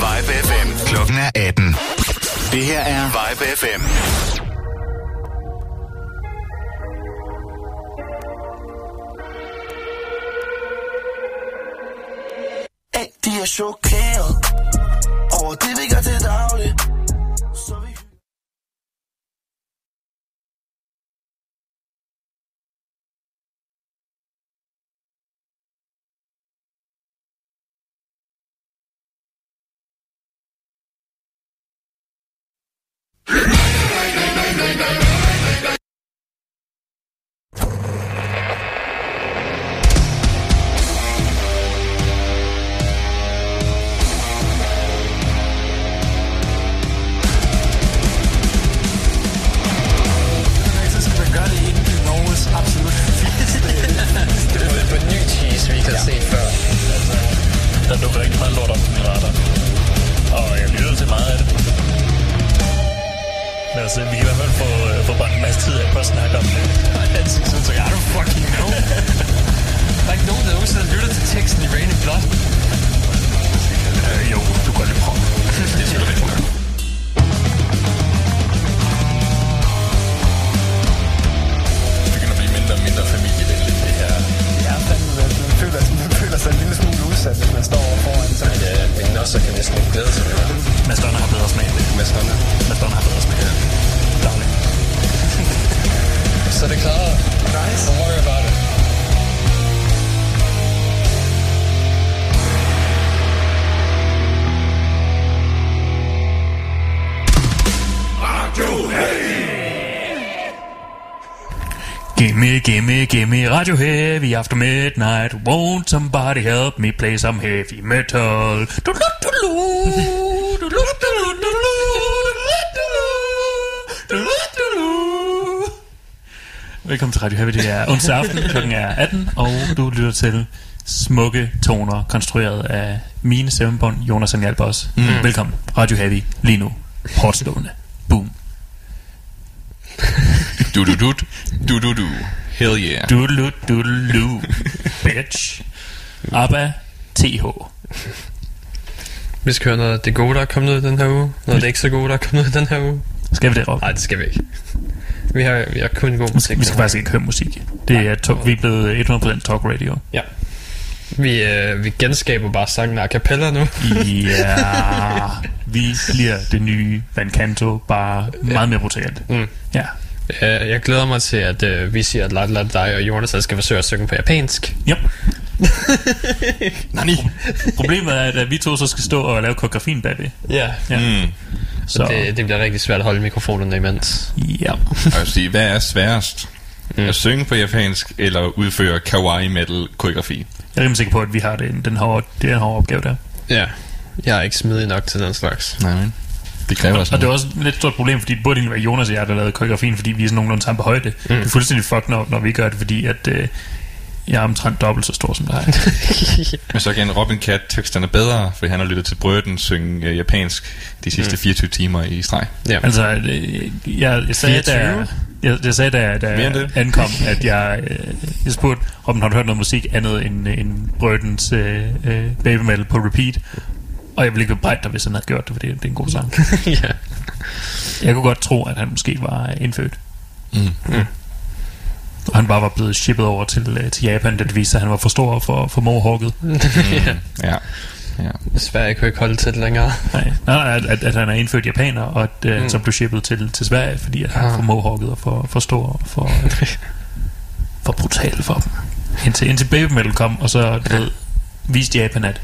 Vibe FM. Klokken er 18. Det her er Vibe FM. Ey, de er chokeret Radio Heavy after midnight. Won't somebody help me play some heavy metal? Velkommen til Radio Heavy. Det er onsdag aften. Klokken er 18, og du lytter til smukke toner, konstrueret af mine stemmebånd, Jonas og Hjalp også. Mm. Velkommen. Radio Heavy lige nu. Hårdt slående. Boom. Du du du. Du du du. Hell yeah. Doodaloo, doodaloo, bitch. ABBA, TH. Vi skal høre noget af det gode, der er kommet ud i den her uge. Noget af det ikke så gode, der er kommet ud i den her uge. Skal vi det, Rob? Nej, det skal vi ikke. Vi har, vi har kun god musik. Vi skal faktisk ikke høre musik. Det er to- vi er blevet 100% talk radio. Ja. Vi, øh, vi genskaber bare sangen a cappella nu. Ja, vi bliver det nye Van Canto, bare meget mere brutalt. Mm. Ja, jeg glæder mig til, at øh, vi siger, at Lad dig og Jonas skal forsøge at synge på japansk. yep. Nani. Problemet er, at vi to så skal stå og lave koreografien bagved. Ja. Ja. Mm. Så, Det, det bliver rigtig svært at holde mikrofonerne imens. ja. Og jeg vil sige, hvad er sværest? Mm. At synge på japansk eller udføre kawaii metal koreografi? Jeg er rimelig sikker på, at vi har den, den hårde, det er en hård opgave der. Ja. Jeg er ikke smidig nok til den slags. Nej, men. Det kræver Og sådan det er også et lidt stort problem, fordi det burde egentlig være Jonas og jeg, der lavede koreografien, fordi vi er sådan nogenlunde samme på højde. Mm. Det er fuldstændig fucked, når, når vi gør det, fordi at, øh, jeg er omtrent dobbelt så stor som dig. Men så kan Robin Cat teksterne bedre, fordi han har lyttet til Brøden synge øh, japansk de sidste 24 timer i streg. Ja. altså, øh, jeg, jeg sagde, da, 24? jeg, jeg sagde, da, da jeg ankom, at jeg, øh, jeg spurgte, Robin, har du hørt noget musik andet end, end Brødens øh, øh, baby metal på repeat? Og jeg ville ikke bebrejde dig, hvis han havde gjort det, for det, det er en god sang. ja. Jeg kunne godt tro, at han måske var indfødt. Mm. Og han bare var blevet shippet over til, øh, til Japan, da det viste sig, at han var for stor for, for mohawket. ja. Ja. ja. Desværre, jeg kunne ikke holde til det længere. Nej, nej, at, at, at han er indfødt japaner, og at øh, Mm. han så blev shippet til, til Sverige, fordi at han Ah. for mohawket og for, for stor og for, for brutal for dem. Indtil, indtil Baby Metal kom, og så du ved, viste Japan, at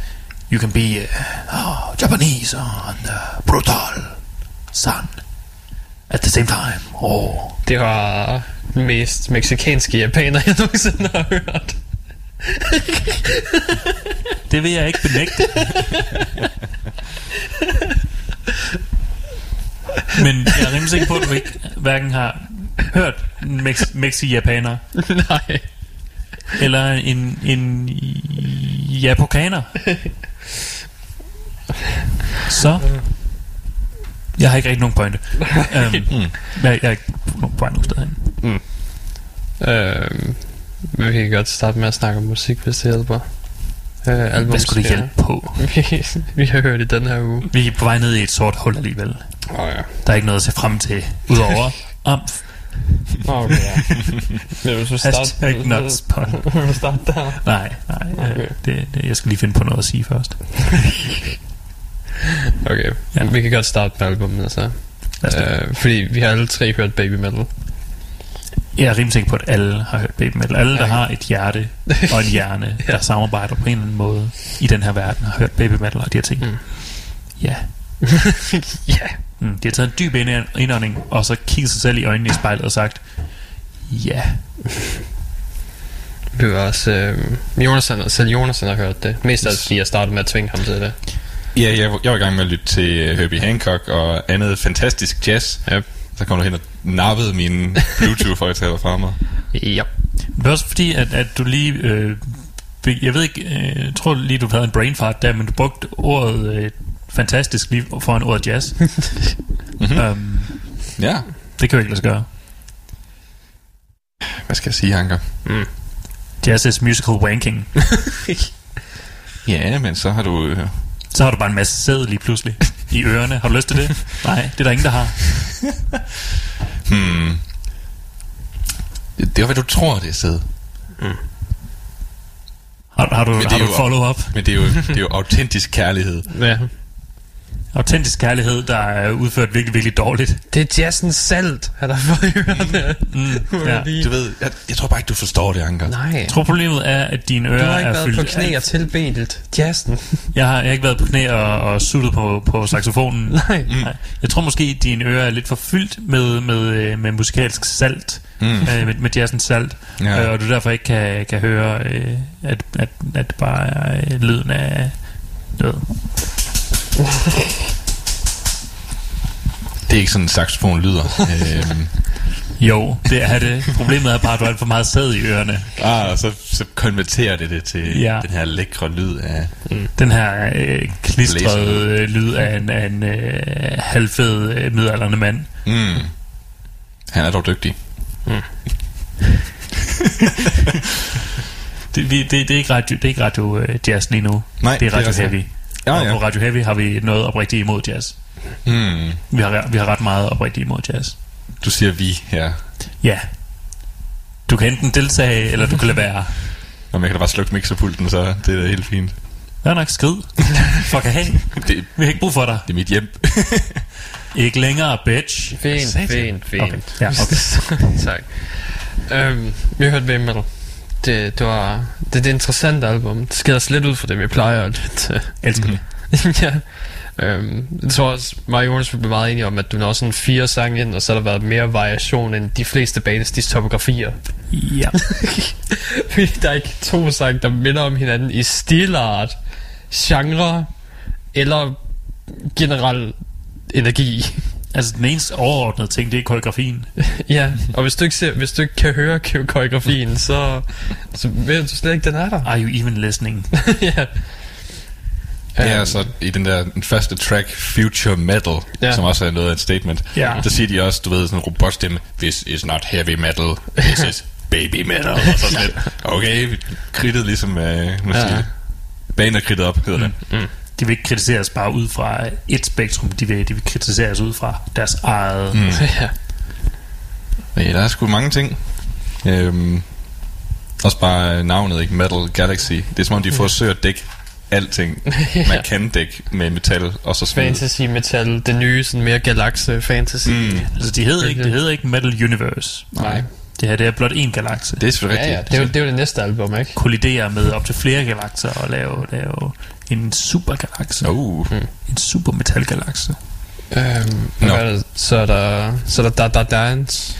you can be uh, oh, Japanese and uh, brutal son at the same time. Oh. Det var mest meksikanske japaner, jeg nogensinde har hørt. Det vil jeg ikke benægte. Men jeg er rimelig sikker på, at du ikke hverken har hørt en mex- mexi-japaner Nej. eller en, en japokaner. Så jeg har ikke rigtig nogen pointe. um, jeg, jeg er ikke på vej nogen steder hen. Øhm, vi kan godt starte med at snakke om musik, hvis det hjælper. Øh, album, Hvad skulle det hjælpe på? vi, vi har hørt i den her uge. Vi er på vej ned i et sort hul alligevel. Oh, ja. Der er ikke noget at se frem til, udover amf. Okay, ja. Vil du så starte? Hashtag not spun. Vil du starte der? Nej, nej. Okay. Det, det, jeg skal lige finde på noget at sige først. Okay, Ja. ja. vi kan godt starte med albumet, altså. Lad os det. Øh, fordi vi har alle tre hørt Baby Metal. Jeg er rimelig sikker på, at alle har hørt baby metal. Alle, der Ja. har et hjerte og en hjerne, der samarbejder på en eller anden måde i den her verden, har hørt baby metal og de her ting. Mm. Ja. Ja. Mm. De har taget en dyb ind- indånding, og så kigget sig selv i øjnene i spejlet og sagt, ja. Vi var også... Øh, Jonas, selv Jonas har hørt det. Mest af alt, fordi jeg startede med at tvinge ham til det. Ja, jeg, jeg var i gang med at lytte til uh, Herbie Hancock og andet fantastisk jazz. Yep. Så kom du hen og nappede mine Bluetooth-højtaler fra mig. Ja. Det er også fordi, at, at du lige... Øh, jeg ved ikke, øh, jeg tror lige, du havde en brain fart der, men du brugte ordet øh, fantastisk lige foran ordet jazz. Mhm. um, Ja, det kan jo ikke lade sig gøre. hvad skal jeg sige, Anker? Mm. Jazz is musical wanking. Ja, men så har du... Øh, Så har du bare en masse sæd lige pludselig i ørerne. Har du lyst til det? Nej, det er der ingen, der har. hmm, det, det er hvad du tror, det er sæd. Har, har du, Men har du follow-up? Men det er jo, det er jo autentisk kærlighed. ja. Autentisk kærlighed, der er udført virkelig, virkelig dårligt. Det er jazzens salt, har der fået ørerne. Mm, ja. Du ved, jeg, jeg tror bare ikke, du forstår det, Anker. Nej. Jeg tror, problemet er, at dine Du ører har ikke er været fyldt på knæ og tilbedt jazzen. Jeg har, jeg har ikke været på knæ og, og suttet på, på saxofonen. Nej. Nej. Jeg tror måske, at dine ører er lidt for fyldt med, med, øh, med musikalsk salt. Mm. Øh, med, med jazzens salt. Ja. Øh, og du derfor ikke kan, kan høre, øh, at, at, at det bare er øh, lyden af noget. Det er ikke sådan, en saxofon lyder. øhm, Jo, det er det. Problemet er bare, at du har for meget sæd i ørerne. ah, og så, så konverterer det det til Ja. den her lækre lyd af... Den her øh, klistrede øh, lyd af en, af en øh, halvfed øh, midaldrende mand. Mm. Han er dog dygtig. Det, vi, det, det, er ikke radio, det er ikke radio øh, jazz lige nu. Nej, det er radio altså- heavy. Ja, Og ja. på Radio Heavy har vi noget oprigtigt imod jazz. Mm. Vi har, vi har ret meget oprigtigt imod jazz. Du siger vi her. Ja. Du kan enten deltage, eller du kan lade være. Om jeg kan da bare slukke mixerpulten, så det er da helt fint. Hør nok, skrid. Fuck af Det, Vi har ikke brug for dig. det er mit hjem. Ikke længere, bitch. Fint, fint, fint. Okay. Ja, okay. tak. Øhm, vi har hørt Metal. Det, det var det, det er et interessant album. Det skiller sig lidt ud fra det, vi plejer at lytte. Elsker det. ja. Øhm, jeg tror også, mig og Jonas blev meget enige om, at du når sådan fire sange ind, og så har der været mere variation end de fleste bands, de topografier. Ja. Fordi der er ikke to sange, der minder om hinanden i stilart, genre eller generel energi. Altså, den eneste overordnede ting, det er koreografien. ja, og hvis du ikke, ser, hvis du ikke kan høre koreografien, så, så ved du slet ikke, den er der. Are you even listening? ja. Er så i den der den første track, Future Metal, Ja. ja. som også er noget af et statement. Ja. Der siger de også, du ved, sådan en robotstemme, This is not heavy metal, this is baby metal. Og så sådan lidt, okay, kridtet ligesom, øh, man Ja. siger, banen er kridtet op, hedder det. De vil ikke kritiseres bare ud fra et spektrum. De vil, de vil kritiseres ud fra deres eget... Mm. ja. Ja, der er sgu mange ting. Øhm, også bare navnet, ikke? Metal Galaxy. Det er som om, de forsøger at dække alting, man kan dække med metal, og så smide. Fantasy Metal, det nye, sådan mere galakse fantasy. Mm, Altså, de hedder ikke, det hedder ikke Metal Universe. Nej. Det her det er blot én galakse. det er selvfølgelig Ja, ja, rigtigt. det er, jo, det er jo det næste album, ikke? Kollidere med op til flere galakser og lave, lave en supergalakse. Uh, En super metalgalakse. Øhm, det? Så er der, så er der Da Da Dance,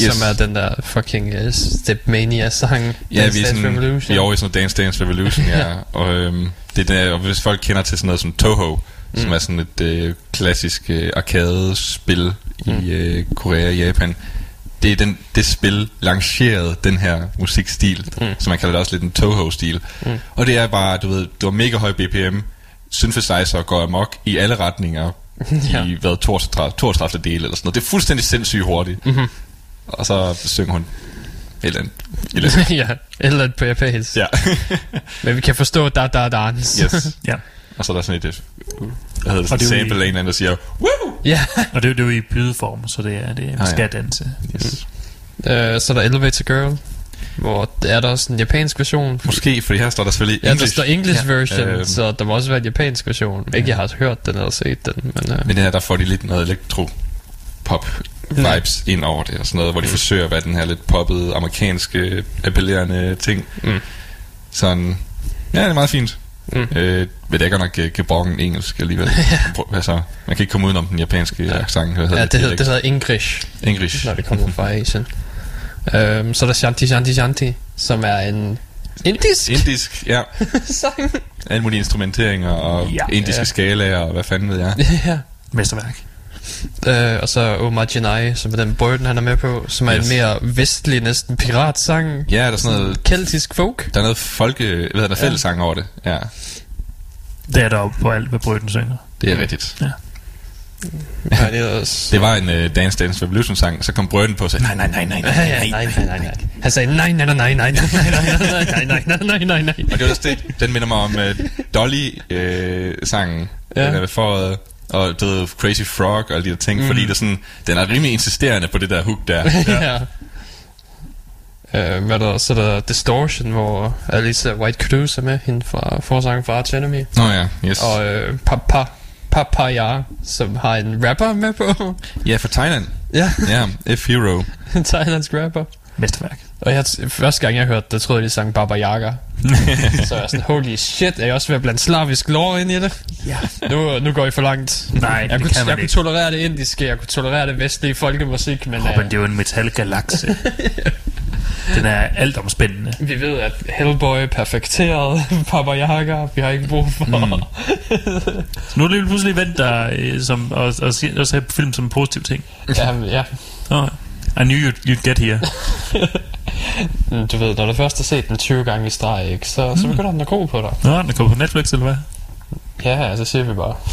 yes. Som er den der fucking uh, Stepmania-sang. Ja, Dance vi er, Dance sådan, Revolution. vi er over i sådan Dance Dance Revolution, ja. og, øhm, det er der, og hvis folk kender til sådan noget som Toho, mm. som er sådan et øh, klassisk øh, arcade-spil mm. i øh, Korea og Japan, det er den, det spil lancerede den her musikstil, mm. så man kalder det også lidt en Toho-stil. Mm. Og det er bare, du ved, du har mega høj BPM, synthesizer går amok i alle retninger, Ja. i hvad, 32, 32 dele eller sådan noget. Det er fuldstændig sindssygt hurtigt. Mm-hmm. Og så synger hun Eller, eller ja, eller et på japansk. ja. Men vi kan forstå da da dans. yes. Ja. Og så er der sådan et, et hvad hedder det, sådan sample i- af en anden, der siger, Woo! ja. Og det, er jo- det er jo i bydeform, så det er, det er, ja. skal danse. Yes. Øh, så er der Elevator Girl, hvor er der også en japansk version. Måske, fordi her står der selvfølgelig Ja, der English. står English Ja. version, Øhm. så der må også være en japansk version. Ikke, jeg har hørt den eller set den, men... Øh, Men det her, der får de lidt noget elektro pop vibes ind over det og sådan noget, hvor de forsøger at være den her lidt poppede, amerikanske, appellerende ting. Mm. Sådan, ja, det er meget fint. Mm. Øh, men det er godt nok øh, gebrokken engelsk alligevel. Prøv- altså, man kan ikke komme udenom den japanske ja. accent. Hvad ja, hedder det hedder, det hedder English, English. når det kommer fra Asien. Øhm, så er der Shanti Shanti Shanti, som er en indisk Indisk, ja. sang. Alle mulige instrumenteringer og Ja. indiske Ja. skalaer og hvad fanden ved jeg. ja. Mesterværk. Øh, og så Omar Janai, som er den Burden, han er med på, som er Yes. en mere vestlig, næsten piratsang. Ja, der er sådan noget, Keltisk folk. der er noget folke, hvad der, fællesang over det. Ja, Det er der på alt, hvad Brøden synger. det er rigtigt. Ja, det er også... Det var en uh, Dance Dance Revolution sang, så kom Brøden på og sagde, nej, nej, nej, nej, nej, Ja, ja, nej, nej, nej, nej. Han sagde nej, nej, nej, nej, nej, nej, nej, nej, nej, nej, nej, nej, nej, nej. Og det var også det, den minder mig om uh, Dolly-sangen, Ja. ja. den er for, og du ved, Crazy Frog og alle de der ting, mm. fordi der sådan, den er rimelig insisterende på det der hook der. Ja. Øh, hvad er der, så er der Distortion, hvor Alicia White Cruz er med, hende fra forsangen fra Arch Enemy. Nå ja, yes. Og øh, Papa, Papaya, som har en rapper med på. Ja, fra Thailand. ja, Ja, F-Hero. en thailandsk rapper. Mesterværk. Og jeg, første gang jeg hørte det, troede jeg, de sang Baba Yaga. så jeg er sådan, holy shit, er jeg også ved at blande slavisk lore ind i det? Ja. Nu, nu går I for langt. Nej, Jeg, det kunne, kan jeg man kunne ikke. tolerere det indiske, jeg kunne tolerere det vestlige folkemusik, men Robin, uh, det er jo en metalgalakse. Den er altomspændende. vi ved, at Hellboy er perfekteret, Baba Yaga, vi har ikke brug for... Mm. Nu er det lige pludselig vendt der, øh, som, og, og, se- og se film som en positiv ting. ja, ja. Oh, I knew you'd, you'd get here. Mm, Du ved, når du først har set den 20 gange i streg, ikke, så, så begynder den at gro på dig. Nå, den kommer på Netflix, eller hvad? Ja, så siger vi bare.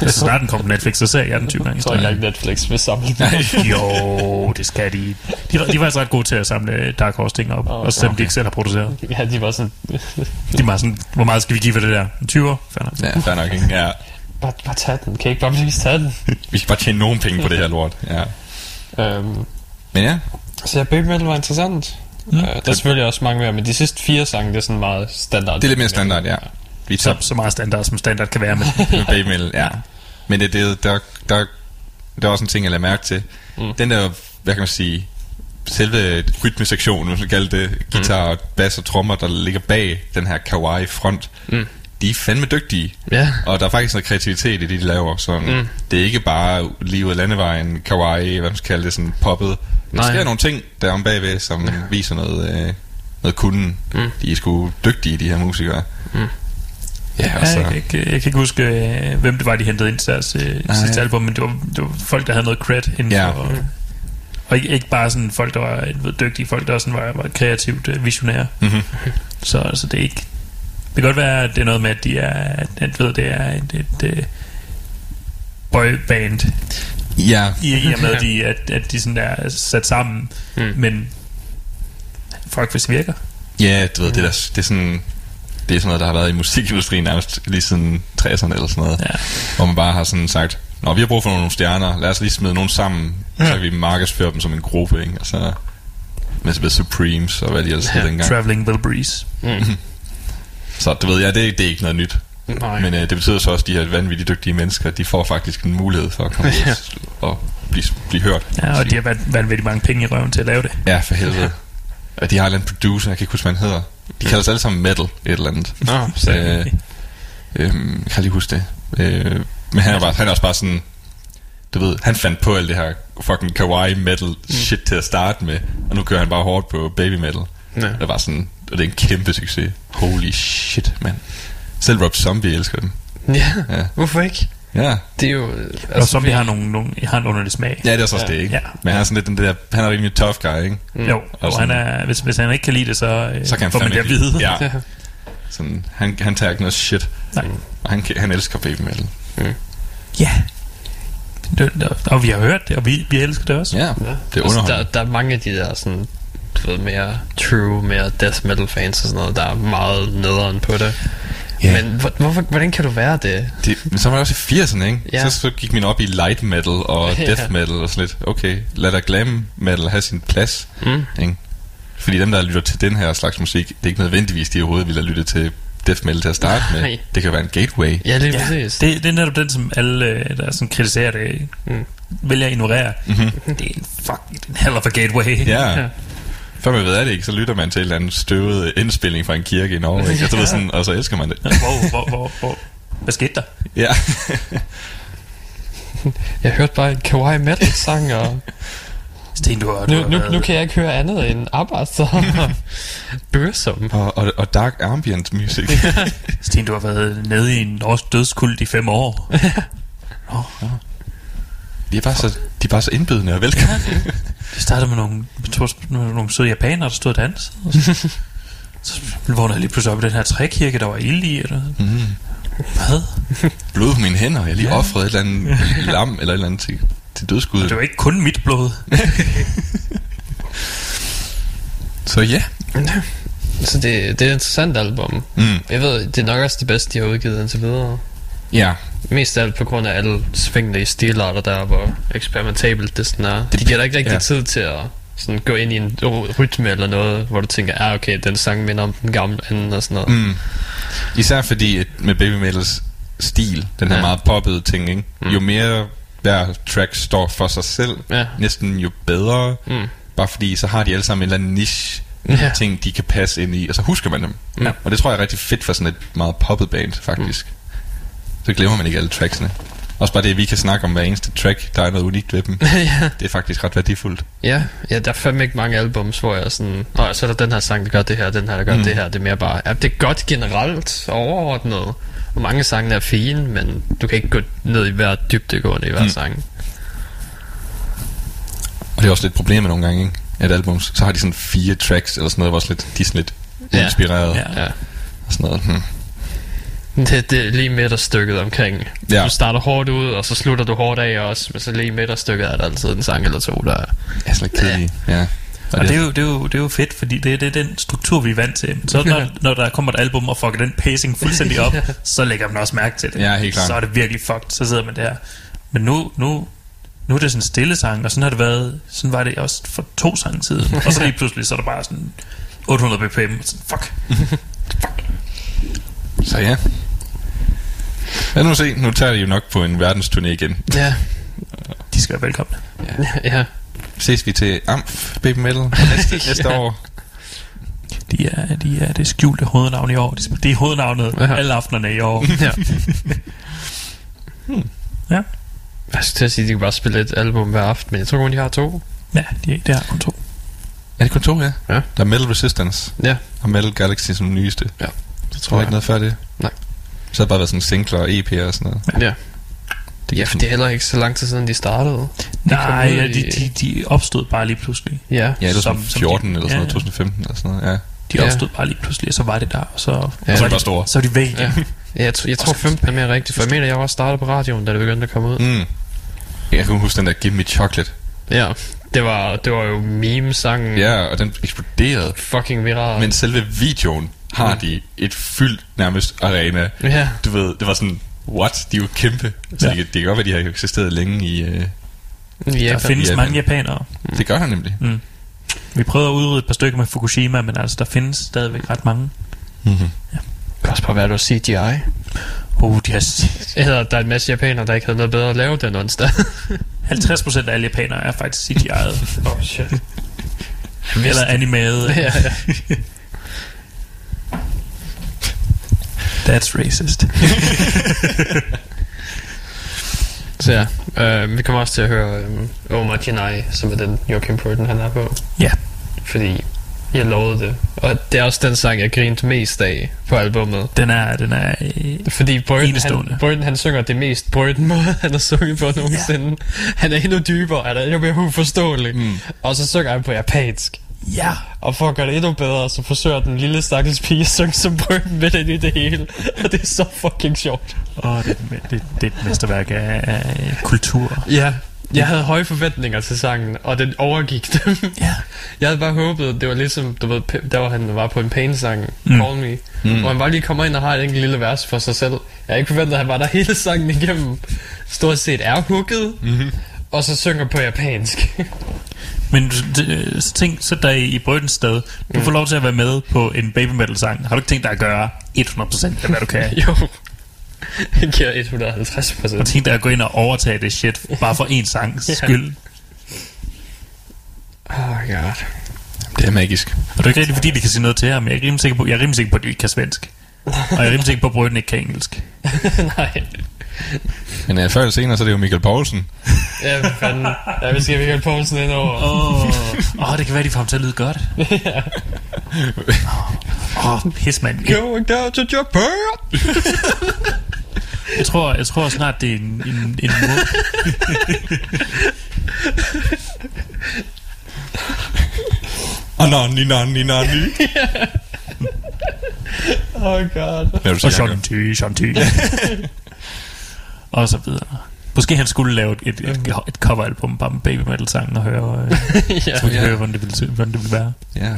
Så snart den kom på Netflix, så ser jeg den 20 gange. Jeg tror ikke engang Netflix vil samle den. Jo, det skal de. De, de var faktisk ret gode til at samle Dark Horse ting op, oh, og selvom de ikke selv har produceret. Ja, de var sådan, De var sådan, hvor meget skal vi give for det der? 20 år? Fair nok. Ja, fair nok, ikke? Ja. Bare, bare tag den. Kan I ikke bare please tage den? Vi skal bare tjene nogen penge på det her lort. Ja. Øhm, Men ja, så ja, Baby Metal var interessant. Mm. Øh, der er selvfølgelig også mange mere, men de sidste fire sange, det er sådan meget standard. det er lidt mere standard, ja. Vi Så, tager så meget standard, som standard kan være med. med baby metal, ja. Men det, det, der, der, der er også en ting, jeg lader mærke til. Mm. Den der, hvad kan man sige, selve rytmesektionen, hvis man kalder det, guitar, bass og trommer, der ligger bag den her kawaii front, mm. De er fandme dygtige. Ja. Og der er faktisk noget kreativitet i det, de laver. Sådan, mm. Det er ikke bare lige ud af landevejen, kawaii, hvad man skal kalde det, sådan poppet. Der sker nogle ting der om bagved, som viser noget, øh, noget kunden. Mm. De er sgu dygtige, de her musikere. Mm. Ja, Ja, altså, jeg, kan ikke, jeg kan ikke huske, øh, hvem det var, de hentede ind til deres øh, sidste album, men det var, det var folk, der havde noget cred inden Ja. for... Og ikke, ikke bare sådan folk, der var ved, dygtige, folk, der sådan var, var kreativt øh, visionære. Mhm. Så altså, det er ikke... Det kan godt være, at det er noget med, at de er... At, ved, det er et, et, et boyband, ja, i, i og med, at de, at, at de sådan er sat sammen. Mm. Men folk hvis virker. Ja, du ved, det, der, det er sådan... Det er sådan noget, der har været i musikindustrien nærmest lige siden 60'erne eller sådan noget. Ja. Hvor man bare har sådan sagt, Nå, vi har brug for nogle stjerner, lad os lige smide nogen sammen, ja. så kan vi markedsføre dem som en gruppe, ikke? Og så med, Supremes og hvad de ellers hed dengang. Traveling Wilburys. Så du ved, ja, det, det er ikke noget nyt. Nej. Men øh, det betyder så også, at de her vanvittigt dygtige mennesker, de får faktisk en mulighed for at komme ud og blive, blive hørt. Ja, og de har vanvittigt mange penge i røven til at lave det. Ja, for helvede. Og de har en producer, jeg kan ikke huske, hvad han hedder. De kalder sig alle sammen metal, et eller andet. Nå, Så, øh, øh, jeg kan lige huske det. Øh, men han er, bare, han er også bare sådan, du ved, han fandt på alt det her fucking kawaii metal shit til at starte med, og nu kører han bare hårdt på baby metal. Ja. Det var sådan, og det er en kæmpe succes. Holy shit, mand. Selv Rob Zombie elsker dem. Ja, Ja. hvorfor ikke? Ja. Det er jo... Og som vi har nogle, nogle, har en underlig smag. Ja, det er så også Ja. det, ikke? Ja. Men han er sådan lidt den der, han er rimelig tough guy, ikke? Mm. Jo, og sådan- han er, hvis, hvis han ikke kan lide det, så, øh, Så kan han får man det at vide. Ja. Ja. Sådan, han, han tager ikke noget shit. Nej. Og han, han elsker baby metal. Ja. Det, det, og vi har hørt det, og vi, vi elsker det også. Ja, det er Altså, der, underholdende. der er mange af de der sådan, ved, mere true, mere death metal fans og sådan noget, der er meget nederen på det. Ja. Men hvor, hvorfor, hvordan kan du være det? Det, men så var det også i 80'erne, ikke? Ja. Så, så gik min op i light metal og Ja. death metal og sådan lidt. Okay, lad da glam metal have sin plads. Mm. Ikke? Fordi dem, der lytter til den her slags musik, det er ikke nødvendigvis, de overhovedet ville have lyttet til death metal til at starte med. Nej. Det kan være en gateway. Ja, lige Ja, præcis. det, det er netop den, som alle, øh, der sådan kritiserer det, Mm. vælger at ignorere. Mm-hmm. Det er en fucking en hell of a gateway. Ja. Før man ved af det ikke, så lytter man til en eller anden støvet indspilning fra en kirke i Norge, ikke? Og, så, ved sådan, og så elsker man det. Hvor, hvor, hvor, hvor, hvad skete der? Ja. Jeg hørte bare en kawaii metal sang, og Sten, du har, du nu, nu, nu kan jeg ikke høre andet end arbejdssom og bøsom. og, og, og dark ambient music. Sten, du har været nede i en norsk dødskult i fem år. De er bare så, de er bare så indbydende og velkomne. Det startede med nogle, med to, med nogle søde japanere, der stod og dansede. Og så, så vågnede jeg lige pludselig op i den her trækirke, der var ild i. Eller, Mm. hvad? Blod på mine hænder. Jeg har lige Ja. offret et eller andet lam eller et eller andet til, til dødskud. Det var ikke kun mit blod. Så ja. Så det, det er et interessant album. Mm. Jeg ved, det er nok også det bedste, de har udgivet indtil videre. Ja. Mest af alt på grund af alle svingende i stilarter der, hvor eksperimentabelt det sådan er. De giver dig ikke rigtig ja. tid til at sådan gå ind i en ry- rytme eller noget, hvor du tænker, ah okay, den sang minder om den gamle anden og sådan noget. Mm. Især fordi med Baby Metals stil, den her ja. Meget poppede ting, ikke? Mm. jo mere hver track står for sig selv, Ja. næsten jo bedre. Mm. Bare fordi så har de alle sammen en eller anden niche Ja. ting, de kan passe ind i, og så husker man dem. Ja. Og det tror jeg er rigtig fedt for sådan et meget poppet band, faktisk. Mm. Så glemmer man ikke alle tracksene. Også bare det, at vi kan snakke om hver eneste track, der er noget unikt ved dem. ja. Det er faktisk ret værdifuldt. ja, ja, der er fandme ikke mange albums, hvor jeg er sådan, Nå, så er der den her sang, der gør det her, den her, der gør Mm. det her. Det er mere bare, ja, det er godt generelt overordnet. Og mange sange er fine, men du kan ikke gå ned i hver dybdegående i hver Mm. sang. Og det er også lidt problemet nogle gange, ikke? At albums, så har de sådan fire tracks, eller sådan noget, hvor lidt, de er sådan lidt Ja. inspireret. Ja. Ja. Og sådan noget. Hmm. Det, det er lige midterstykket omkring. Ja. Ja. Du starter hårdt ud, og så slutter du hårdt af også. Men så lige midterstykket er der altid en sang eller to, der er... er sådan kedelig. Ja. Og det er, jo, det, er jo, det er jo fedt, fordi det, det er den struktur, vi er vant til. Så når, når der kommer et album og fucker den pacing fuldstændig op, så lægger man også mærke til det. Ja, helt klart. Så er det virkelig fucked. Så sidder man der. Men nu, nu, nu er det sådan en stille sang, og sådan har det været, sådan var det også for to sange siden. Og så lige pludselig, så er der bare sådan 800 bpm. og Sådan, fuck. Så ja. Lad nu se, nu tager de jo nok på en verdensturné igen. Ja, De skal være velkomne. ja. Ses vi til Amf Baby Metal næste, næste år. De er, de er det skjulte hovednavn i år. De, det er hovednavnet Ja. alle aftenerne i år. ja. Ja. Jeg skulle til at sige, at de kan bare spille et album hver aften, men jeg tror kun, de har to. Ja, de, det er kun to. Er det kun to, ja? Ja. Der er Metal Resistance Ja, og Metal Galaxy som nyeste. Det Tror jeg ikke noget før det? Nej. Så har det bare været sådan singler og EP'er og sådan noget. Ja. Ja, for det er heller ikke så lang tid siden, de startede. Nej, ud ja, de, de, de opstod bare lige pludselig. Ja. Ja, det var Som- som, som 14 de- eller sådan ja, noget, ja. 2015 eller sådan noget, ja. De Ja. opstod bare lige pludselig, og så var det der, og så, Ja. og Så det bare store. så er de væk. Ja. Ja, jeg, jeg tror 15 er mere rigtigt, for jeg mener, jeg var også startet på radioen, da det begyndte at komme ud. Mm. Jeg kan huske den der Give Me Chocolate. Ja, det var, det var jo meme-sangen. Ja, og den eksploderede. Fucking viral. Men selve videoen har de et fyldt nærmest arena. Ja, Du ved, det var sådan, what? De er jo kæmpe. Så Ja. det, det kan godt være, de har eksisteret længe i... Uh, i Der Japan. findes Japan. mange japanere. det gør han nemlig. Mm. Vi prøvede at udrydde et par stykker med Fukushima, men altså, der findes stadigvæk ret mange. Mm-hmm. Det kan også bare være, at det var CGI. Oh, de har Eller der er en masse japanere, der ikke havde noget bedre at lave den onsdag. 50% af alle japanere er faktisk CGI'et. oh shit. Eller animeret. ja, ja. That's racist. Så ja, øh, vi kommer også til at høre øh, Omar Jinai, som er den Joachim Purden, han er på. Ja. Fordi jeg lovede det. Og det er også den sang, jeg grinte mest af på albummet. Den er, den er øh, Fordi Enestående. han, Burden, han synger det mest Burden måde, han har sunget på nogensinde. Han er endnu dybere, han er endnu mere uforståelig. Mm. Og så synger han på japansk. Ja. Og for at gøre det endnu bedre, så forsøger den lille stakkels pige at synge som brøden med ind i det hele. Og det er så fucking sjovt. Åh, det, er et- det, det er et mesterværk af, af kultur. Ja, jeg havde høje forventninger til sangen, og den overgik dem. Ja. Jeg havde bare håbet, det var ligesom, du ved, der var han var på en Pain-sang, mm. Call Me, mm. hvor han bare lige kommer ind og har et enkelt lille vers for sig selv. Jeg havde ikke forventet, at han var der hele sangen igennem. Stort set er hooket, mm-hmm. og så synger på japansk. Men du- så tænk, sæt dig i Brødens sted. Du får lov til at være med på en baby metal sang. Har du ikke tænkt dig at gøre 100% af hvad du kan? jo, det giver 150 Og procent. tænk dig at gå ind og overtage det shit, bare for en sangs Ja. skyld. Oh god. Det er magisk. Og det er ikke rigtig, fordi de kan sige noget til ham. Jeg er rimelig sikker på, jeg er rimelig sikker på at de ikke kan svensk. Og jeg er rimelig sikker på, at Brøden ikke kan engelsk. Nej. Men uh, før eller senere, så er det jo Michael Poulsen. Ja, hvad fanden. Ja, vi skal Michael Poulsen ind over. Åh, oh, oh, det kan være, de får ham til at lyde godt. Åh, oh, pis, mand. Jeg, Going down to Japan! jeg, tror, jeg tror snart, det er en, en, en måde. Anani, nani, nani. Oh god. Og? Shanti, Shanti. Og så videre. Måske han skulle lave et, et, et coveralbum bare med baby metal sangen og høre, øh, ja, så vi kan ja. høre, hvordan det ville, hvordan det ville være. Ja.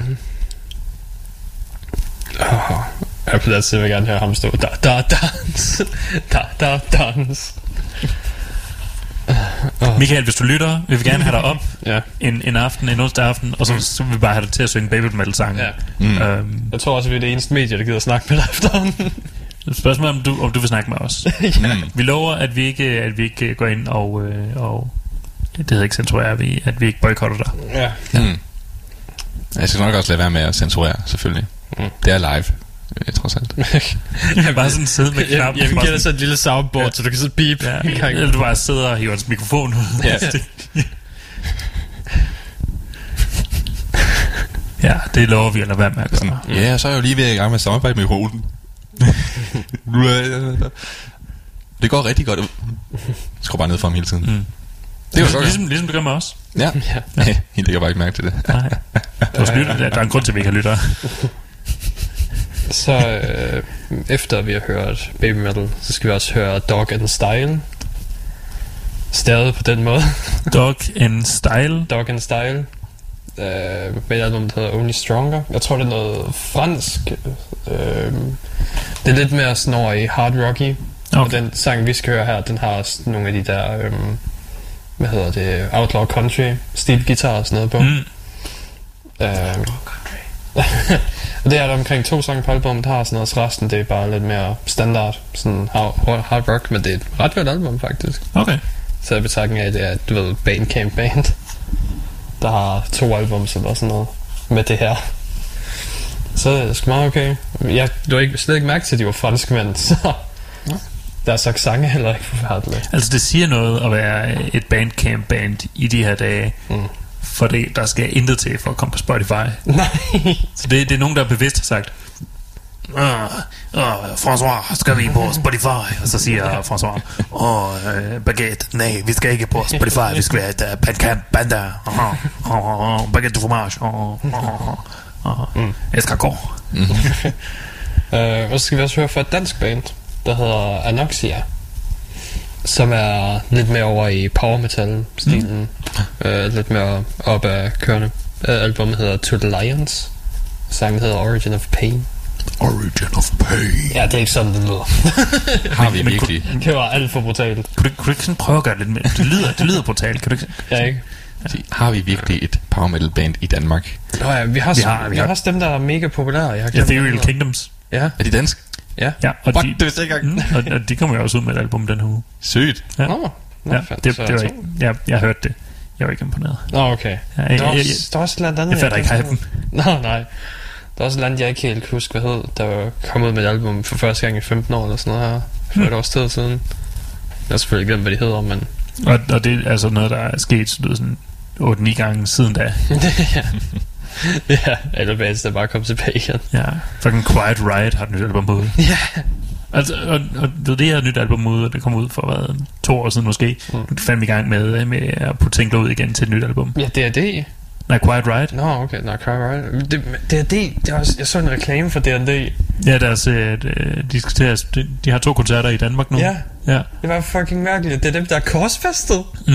Oh, jeg på den side vil jeg gerne høre ham stå. Da, da, dans. Da, da, dans. Michael, hvis du lytter, vil vi gerne have dig op Ja, en, en aften, en onsdag aften, og så, så vil vi bare have dig til at synge baby metal sangen. ja. Mm. Øhm, Jeg tror også, at vi er det eneste medie, der gider snakke med dig efterhånden. Spørgsmålet er, om du, om du vil snakke med os. Mm. Vi lover, at vi ikke, at vi ikke går ind og, øh, og det hedder ikke censurerer, vi, at vi ikke boykotter dig. Ja. Mm. Jeg skal nok også lade være med at censurere, selvfølgelig. Mm. Det er live, øh, trods alt. Jeg vil bare sådan sidde med Jeg, knappen. jeg vil og give dig så et lille soundboard, Ja. ja. så du kan så beep. Ja, gang. eller du bare sidder og hiver hans mikrofon ud. Ja. ja, det lover vi at lade være med at gøre. Ja, så er jeg jo lige ved at i gang med at samarbejde med Holen. Det går rigtig godt. Skru bare ned for ham hele tiden. Mm. Det var godt. ligesom, ligesom det gør med os. Ja. Ja. Nej, hende lægger bare ikke mærke til det. Nej. Vores lytter, der, der er en grund til, at vi ikke har lyttere. Så øh, efter vi har hørt Baby Metal, så skal vi også høre Dog and Style. Stadig på den måde. Dog and Style. Dog and Style. Øh, med et album, der hedder Only Stronger. Jeg tror, det er noget fransk. Øh, det er lidt mere sådan over i hard rocky. Okay. Og den sang, vi skal høre her, den har også nogle af de der, øh, hvad hedder det, Outlaw Country, stil guitar og sådan noget på. Mm. Mm. Øh, og det er der omkring to sange på albumet, der har sådan noget, så resten det er bare lidt mere standard, sådan hard, hard rock, men det er et ret godt album faktisk. Okay. Så jeg betragtning af, at det er, du ved, Bandcamp Band, der har to albums eller sådan noget med det her. Så er det sgu meget okay. Jeg du har ikke, slet ikke mærke til, at de var franske mænd, så deres accent er heller ikke forfærdelig. Altså, det siger noget at være et bandcamp-band i de her dage. Mm. For det, der skal intet til for at komme på Spotify. Nej. Så det, det er nogen, der bevidst har sagt, Uh, uh, François, skal vi på Spotify? Og så siger François, åh, oh, uh, Baguette, nej, vi skal ikke på Spotify, vi skal være et uh, Bandcamp Banda. Uh, uh, uh, baguette du fromage. Uh, uh, uh, uh, escargot. Øh, og så skal vi også høre fra et dansk band, der hedder Anoxia, som er lidt mere over i power metal stilen. Mm. Øh, lidt mere op ad kørende. Øh, albumet hedder To the Lions. Sangen hedder Origin of Pain. Origin of Pain. Ja, det er ikke sådan, det lyder. Har vi men virkelig... det var alt for brutalt. Kunne du, kunne du ikke sådan prøve at gøre det lidt mere? Det lyder, det lyder brutalt. Kan du ikke? Ja, ikke? Har vi virkelig et power metal band i Danmark? Nå ja, vi har, Vi vi har- vi har- også dem, der er mega populære. Jeg har glemt, Ethereal Kingdoms. hedder. Er de dansk? Ja. Ja, og What? de, Det vidste jeg ikke engang. mm, og, og de kommer jo også ud med et album den her uge. Sygt. Ja. Ja. Nå, nå Ja, fandt, det, det var ikke, jeg, jeg hørte det. Jeg var ikke imponeret. Nå, okay. Ja, Der jeg, er jeg, der er også et eller andet... jeg fatter ikke hypen. Nå, nej. Der er også et andet, jeg ikke helt kan huske, hvad hed, der var kommet ud med et album for første gang i 15 år eller sådan noget her. For Hmm. et års tid siden. Jeg har selvfølgelig glemt, hvad de hedder, men... Og, og det er altså noget, der er sket så det er sådan 8-9 gange siden da. ja. ja, eller bands, der bare kom tilbage igen. Ja, fucking Quiet Riot har et nyt album ude. Ja. Altså, og, og det, det her nyt album ude, og det kom ud for hvad, to år siden måske. Mm. Mm. Nu er de fandme i gang med, med at putte ting ud igen til et nyt album. Ja, D&D. Nej, Quiet Right. Nå, okay, nå, okay, right. Det, D&D, det er også, jeg så en reklame for D&D. Ja, deres, øh, de, at, de, de har to koncerter i Danmark nu. Ja. Ja. Det var fucking mærkeligt. Det er dem, der er korsfæstet. Mm.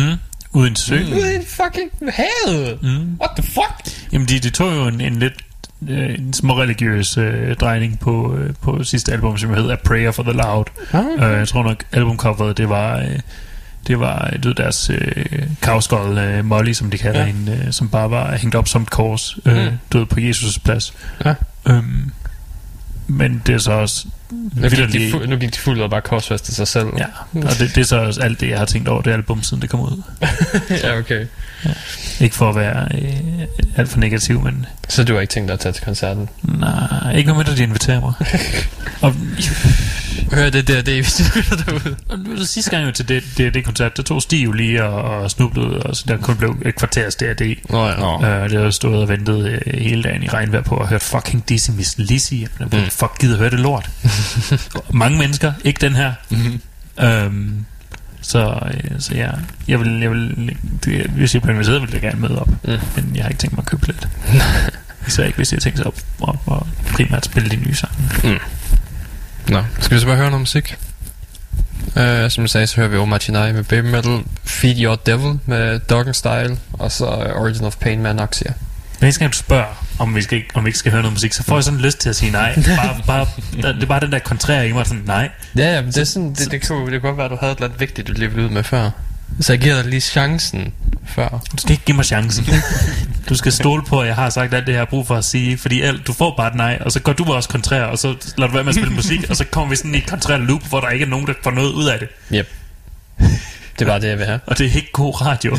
Uden sø. Mm. Ude i fucking havet. Mm. What the fuck? Jamen, de, de tog jo en, en lidt øh, en småreligiøs øh, drejning på, øh, på sidste album, som hedder A Prayer for the Loud. Ah, Øh, jeg tror nok, albumcoveret, det var... Øh, det var øh, du deres øh, kavskold øh, Molly, som de kalder Ja. hende, øh, som bare var hængt op som et kors, øh, Mm. ved, på Jesus' plads. Ja. Øhm, men det er så også... nu, gik de, fu- nu gik de fuldt og bare korsfæstet sig selv. Ja, og det, det er så også alt det, jeg har tænkt over det album, siden det kom ud. ja, okay. Ikke for at være øh, alt for negativ, men Så du har ikke tænkt dig at tage til koncerten? nej, ikke noget med, at de inviterer mig. og, Hør det der, det er, derude. og nu det sidste gang jo til det, det, det koncert, der tog Stig jo lige og, og snublede, og så der kun blev et kvarters D&D. Nå ja. Nå. Øh, det har stået og ventet øh, hele dagen i regnvejr på at høre fucking Dizzy Miss Lizzy. Men mm. fuck gider høre det lort. Mange mennesker, ikke den her. Mhm. Øhm, så, øh, så ja, jeg vil, jeg vil, det, hvis jeg inviteret, ville jeg gerne møde op. Mm. Men jeg har ikke tænkt mig at købe lidt. Især ikke, hvis jeg tænkt sig op og, og primært spille de nye sange. Nå, skal vi så bare høre noget musik? Uh, som jeg sagde, så hører vi Omar Chinai med Baby Metal, Feed Your Devil med Dog Style, og så Origin of Pain med Anoxia. Hver gang du spørger, om vi, skal, om vi ikke skal høre noget musik, så får jeg sådan lyst til at sige nej. Bare, bare, der, det er bare den der kontrære i mig, sådan nej. Ja, ja, men det, er sådan, det, det, kunne, det kunne godt være, at du havde et eller andet vigtigt, du lige ville ud med før. Så jeg giver dig lige chancen før. Du skal ikke give mig chancen. Du skal stole på, at jeg har sagt alt det, jeg har brug for at sige. Fordi alt, du får bare et nej, og så går du også kontrær, og så lader du være med at spille musik, og så kommer vi sådan i et kontrær loop, hvor der ikke er nogen, der får noget ud af det. Yep. Det er bare det, jeg vil have. Og det er ikke god radio.「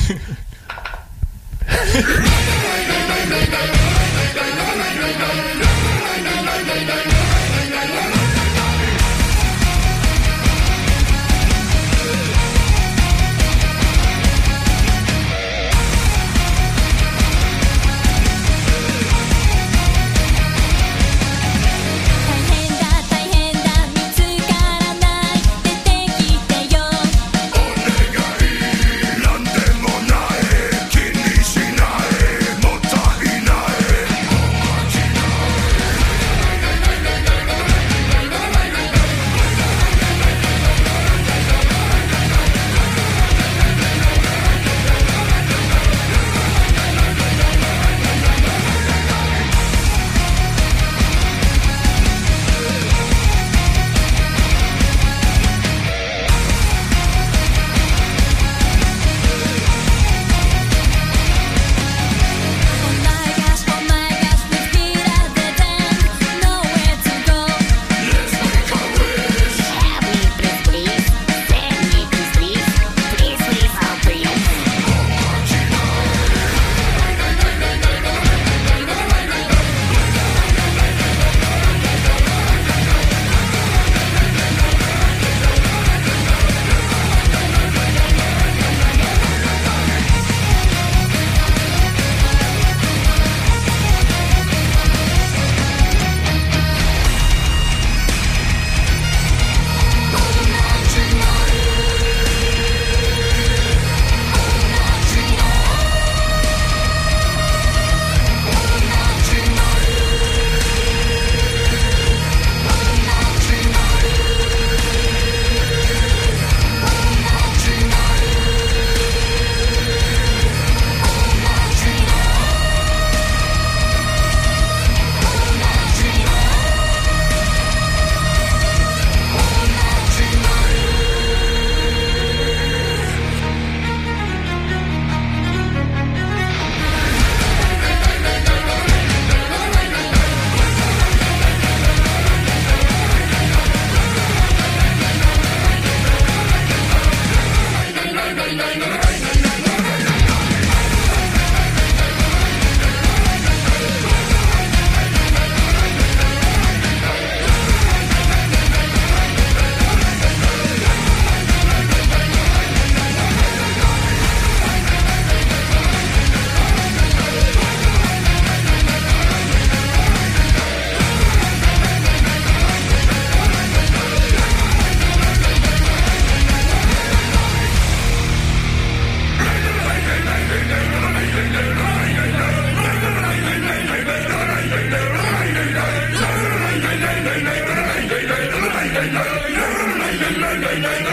nine, nine, nine.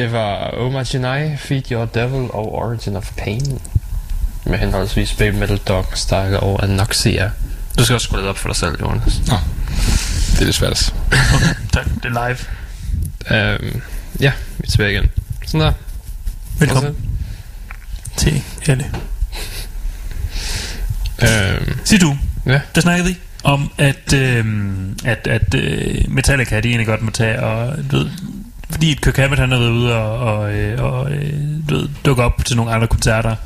Det var Oh My Genai, Feed Your Devil og Origin of Pain. Med henholdsvis Baby Metal Dog, Style og Anoxia. Du skal også skrue lidt op for dig selv, Jonas. Nå, det er lidt svært. Tak, det er live. Øhm, ja, vi er tilbage igen. Sådan der. Velkommen til alle. Øhm, Sig du, ja. der snakkede vi om, at, øh, at, at øh, Metallica, de egentlig godt må tage, og du ved, fordi Kirk Hammett, han har været ude og, og, øh, og øh, du ved, dukke op til nogle andre koncerter.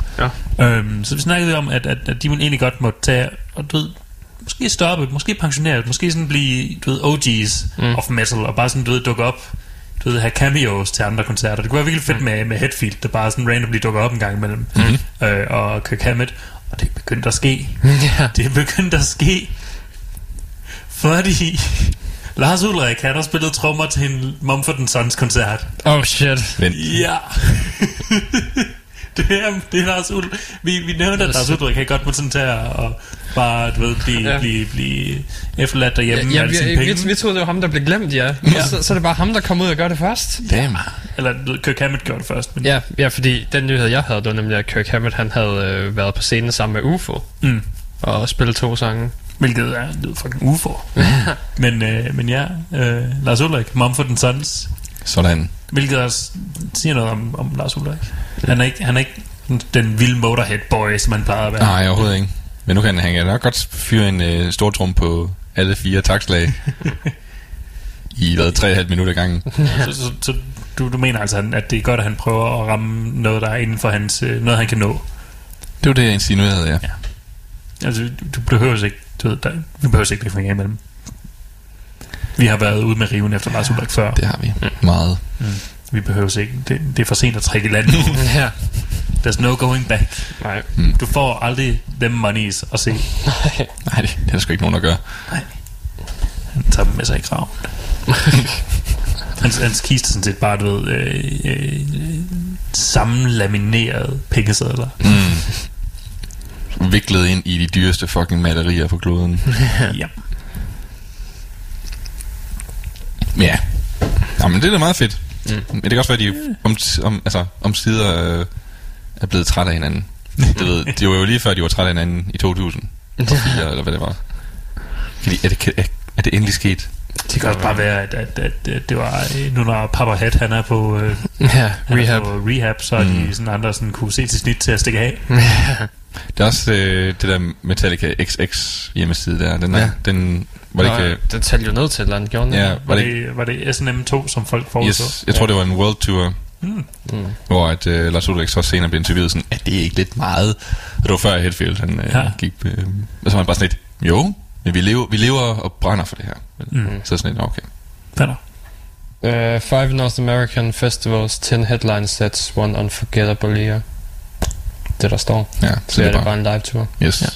Ja. Øhm, så vi snakkede om, at, at, at de egentlig godt må tage, og du ved, måske stoppe, måske pensionere, måske sådan blive, du ved, OG's Mm. mm. of metal, og bare sådan, du ved, dukke op, du ved, have cameos til andre koncerter. Det kunne være virkelig fedt Mm. med, med Hetfield, der bare sådan randomly dukker op en gang imellem, Mhm. øh, og Kirk Hammett, og det er begyndt at ske. ja. Det er begyndt at ske, fordi Lars Ulrik, han har spillet trommer til en Mumford Sons koncert. Oh shit. Men Ja. det, er, det er Lars Ulrik. Vi, vi nævnte, at Lars Ulrik kan godt må sådan tage og bare, du ved, blive, Ja. ja. blive, blive efterladt derhjemme Ja, med alle sine vi, penge. vi, vi troede, det var ham, der blev glemt, ja. ja. Så, så er det bare ham, der kom ud og gør det først. damn. Eller Kirk Hammett gjorde det først. Men, Ja, ja, fordi den nyhed, jeg havde, det var nemlig, at Kirk Hammett, han havde øh, været på scenen sammen med UFO mm, og spillet to sange. Hvilket er det er fucking ufo. men, øh, men ja, øh, Lars Ulrik, Mumford Sons, Sådan. Hvilket også siger noget om, om Lars Ulrik. Han er ikke, han er ikke den vilde Motorhead boy, som han plejede at være. Nej, overhovedet ikke. Men nu kan han, han nok godt fyre en øh, stor trum på alle fire takslag. I hvad, 3,5 minutter i gangen. Så, så, så du, du mener altså, at det er godt, at han prøver at ramme noget, der er inden for hans, øh, noget, han kan nå. Det var det, jeg insinuerede, ja. Altså, du, du behøver ikke, du ved, der, vi behøver ikke blive imellem. Vi har været ude med riven efter Lars Ulrik før. Det har vi. Meget. Vi behøver ikke. Det, det er for sent at trække i land nu. ja. There's no going back. Nej. Du får aldrig dem monies at se. Nej, det, det er der sgu ikke nogen, der gør. Han tager dem med sig i graven. hans, hans kiste sådan set bare, du ved, øh, øh, sammenlaminerede pengesedler. Mm. Viklet ind i de dyreste fucking malerier på kloden. ja. Ja. Ja, men det er da meget fedt. Mm. Men det kan også være, at de om, om, altså, om sider øh, er blevet trætte af hinanden. Du ved, det var jo lige før, de var trætte af hinanden i 2000. Og 4, eller hvad det var. Fordi, er det, er, er det endelig sket? Det kan også bare være, at, at, at, at det var, øh, nu når Papa Hat, han er på, øh, Ja, han rehab. Er på rehab, så er de sådan andre sådan kunne se til snit til at stikke af. Det er også øh, det der Metallica XX hjemmeside der. Den, er, Ja. den var det ikke... Den talte jo ned til, eller den gjorde den Ja, var Var det det, var det SNM2, som folk forudså? Yes, jeg tror, det var en world tour, Mm. Mm. hvor at, øh, Lars Ulrik så senere blev interviewet sådan, at det er ikke lidt meget. Og det var før Hetfield, han øh, Ja. gik... Øh, og så var han bare sådan lidt, jo, men vi lever, vi lever og brænder for det her. Mm. Så sådan lidt, okay. Fatter. Uh, five North American festivals, 10 headline sets, one unforgettable year. Det der står. Ja, Så er det bare en live tour. Yes. Ja.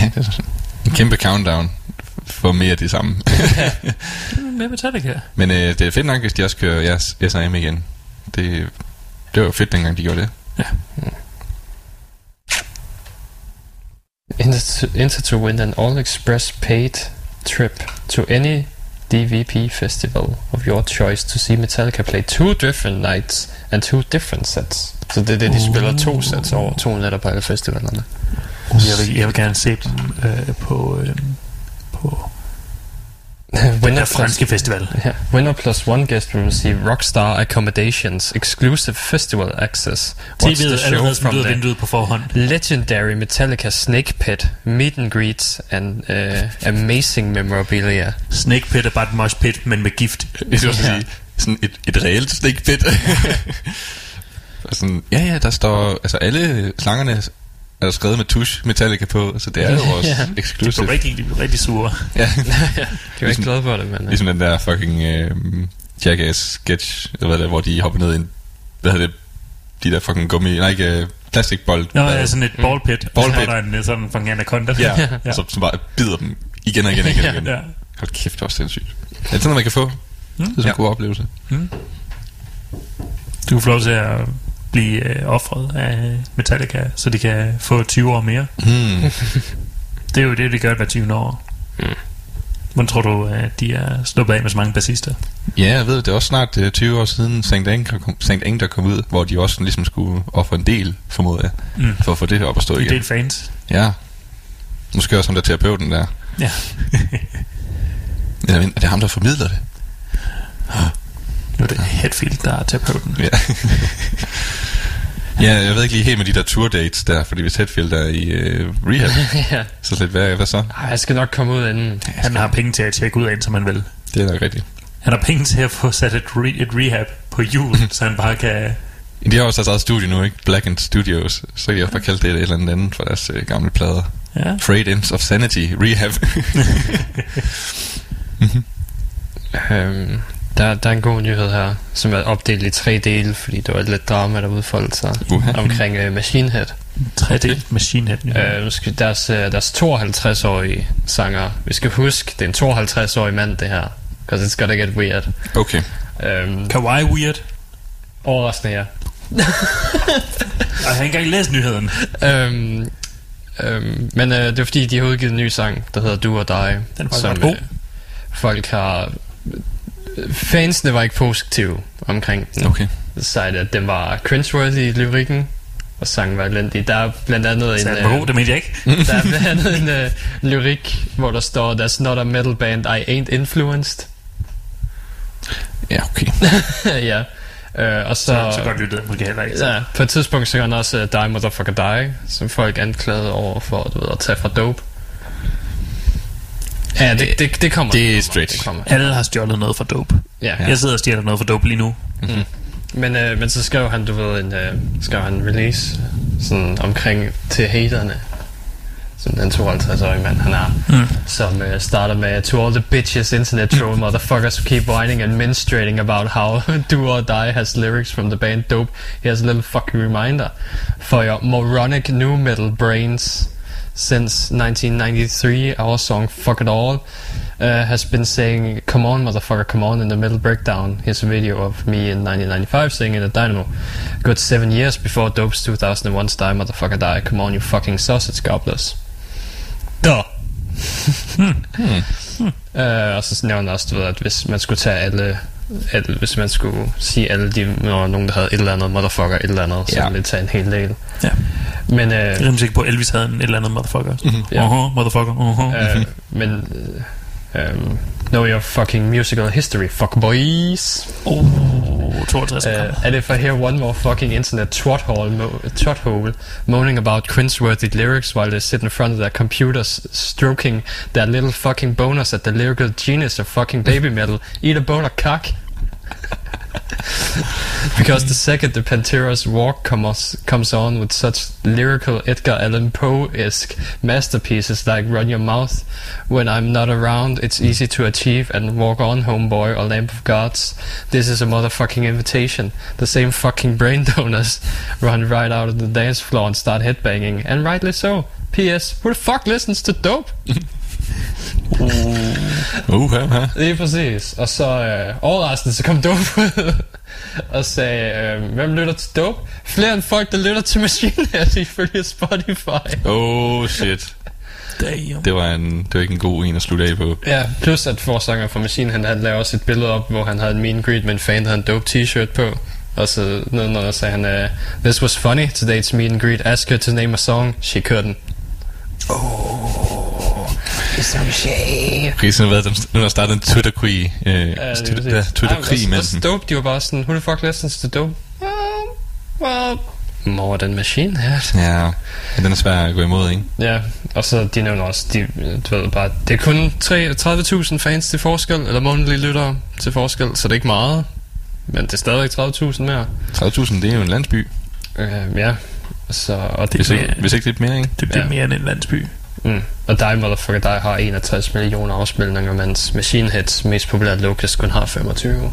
ja, det er sådan en kæmpe countdown for mere af det samme. Med Metallica. Men øh, det er fedt nok, hvis de også kører jeres S&M igen. Det, det var jo fedt, dengang de gjorde det. Enter to, enter to win an all-express paid trip to any DVP festival of your choice to see Metallica play two different nights and two different sets. Så det er det, de spiller to sets over to nætter på alle festivalerne. Jeg vil, jeg vil gerne se dem øh, på, øh, på winner, der franske festival. Yeah. Winner plus one guest will receive Rockstar Accommodations, exclusive festival access. Watch TV'et the er show from the vinduet på forhånd. legendary Metallica Snake Pit, meet and greets, and uh, amazing memorabilia. Snake Pit er bare et mosh pit, men med gift. Jeg skulle sige, sådan et, et reelt snake pit. Sådan, ja, ja, der står, altså alle slangerne er der skrevet med tusch Metallica på, så det er jo vores Ja. De blev rigtig, de blev rigtig sure. Ja, De var ikke glade for det, men... Ligesom den der fucking øh, Jackass sketch, eller hvad det er, hvor de hopper ned i en, hvad hedder det, de der fucking gummi, nej ikke, øh, plastikbold. Nå, ja, sådan et ballpit. Mm. Ball Og så er der en øh, sådan fucking anaconda. Ja, ja. ja. Så, som bare bider dem igen og igen og igen. og igen. ja. Hold kæft, det var sindssygt. Er det sådan noget, man kan få? Mm. Det er sådan en Ja. god oplevelse. Du kan få lov til at blive øh, offret af Metallica, så de kan få 20 år mere. Hmm. Det er jo det, de gør hver 20 år. Mm. Hvordan tror du, at de er sluppet af med så mange bassister? Ja, jeg ved, det er også snart øh, 20 år siden St. Anger kom, St. Anger kom ud, hvor de også ligesom skulle ofre en del, formoder jeg, Mm. for at få det op at stå En igen. del fans. Ja. Måske også ham der terapeuten der. Ja. Eller er det ham, der formidler det? Nu er det Hetfield, der er terapeuten. Ja. ja, jeg ved ikke lige helt med de der tour dates der, fordi hvis Hetfield er i øh, rehab, ja. så slet hvad, hvad så? Ej, jeg skal nok komme ud inden. Han har penge til at tjekke ud af som han vil. Det er nok rigtigt. Han har penge til at få sat et, re- et rehab på jul, så han bare kan... De har også deres eget studie nu, ikke? Black and Studios. Så kan de også bare kalde det et eller andet andet for deres øh, gamle plader. Ja. Ends of Sanity Rehab. Øhm, der, der er en god nyhed her, som er opdelt i tre dele, fordi der var lidt drama, der udfoldede sig Uha. omkring uh, Machine Head. 3D Machine Head. Ja. Øh, nu skal deres, uh, deres 52-årige sanger, vi skal huske, det er en 52-årig mand, det her. Because it's gonna get weird. okay. Øhm, Kawaii Weird. overraskende, ja. Jeg har ikke engang læst nyheden. Øhm, øhm, men øh, det er fordi, de har udgivet en ny sang, der hedder Do or Die. Den var som, øh, folk har... Fansene var ikke positive omkring den. Okay. Sagde, at den var cringeworthy i lyrikken, og sangen var elendig. Der er blandt andet en... Så god, det mente jeg ikke. der er blandt andet en øh, lyrik, hvor der står, That's not a metal band I ain't influenced. Ja, okay. ja. Øh, og så... Så, så godt lyttede måske heller ikke. Ja, på et tidspunkt så han også uh, Die Motherfucker Die, som folk anklagede over for du ved, at tage fra dope. Ja, det, det, det kommer. Det er stretch. Det kommer. Alle har stjålet noget fra dope. Ja. Jeg sidder og stjæler noget fra dope lige nu. Men, øh, men så skrev han, du ved, en, øh, skrev han en release sådan omkring til haterne. Som den 52-årige mand, han er. Mm. Som øh, starter med To all the bitches, internet troll motherfuckers who keep whining and menstruating about how Do or Die has lyrics from the band Dope. Here's a little fucking reminder. For your moronic new metal brains. Since 1993, our song Fuck It All uh, has been saying, Come on, motherfucker, come on, in the middle breakdown. Here's a video of me in 1995 singing at Dynamo. Good seven years before Dope's 2001's Die, motherfucker, die. Come on, you fucking sausage gobblers. Duh. Uh, og så nævner også, du ved, at hvis man skulle tage alle, alle hvis man skulle sige alle de, når nogen, der havde et eller andet, motherfucker, et eller andet, så Ja. ville det tage en hel del. Ja. Men, Jeg er øh, rimelig sikker på, at Elvis havde en et eller andet motherfucker. Mm-hmm. Ja. Uh-huh, motherfucker, uh-huh. øh, men øh, um, know your fucking musical history, fuck boys. Oh, 62 Uh, uh, and if I hear one more fucking internet twat hole, mo- twat hole moaning about cringeworthy lyrics while they sit in front of their computers stroking their little fucking boners at the lyrical genius of fucking baby metal, eat a boner cock. because the second the Pantera's walk comes comes on with such lyrical Edgar Allan Poe-esque masterpieces like "Run Your Mouth," when I'm not around, it's easy to achieve and walk on, homeboy or lamp of gods. This is a motherfucking invitation. The same fucking brain donors run right out of the dance floor and start headbanging, and rightly so. P.S. Who the fuck listens to dope? Uh, ha, ha. Lige præcis. Og så øh, overraskende, så kom Dope ud og sagde, øh, hvem lytter til Dope? Flere end folk, der lytter til Machine Head ifølge Spotify. Oh, shit. Damn. Det var, en, det var ikke en god en at slutte af på. Ja, plus at forsanger for Machine Head, han lavede også et billede op, hvor han havde en meet and greet med en fan, der havde en Dope t-shirt på. Og så nedenunder sagde han, øh, This was funny, today's meet and greet. Ask her to name a song. She couldn't. Okay, så nu har den- nu har der startet en Twitter-krig. Øh, Ja, det er Twitter-krig Ej, mellem og, dem. og Dope, de var bare sådan, who the fuck listens to Dope? Well, well, more than Machine Head. Ja, ja, den er svær at gå imod, ikke? Ja, og så de nævner også, de, du ved bare, det er kun 33.000 fans til forskel, eller månedlige lyttere til forskel, så det er ikke meget. Men det er stadigvæk 30.000 mere. 30.000, det er jo en landsby. Øh, ja, så, og, det, Hvis ikke, mere- hvis ikke lidt mere, ikke? Det bliver Ja. mere end en landsby. Mm, og Die Motherfucker Die har 61 millioner afspilninger, mens Machine Heads mest populære Locust kun har 25.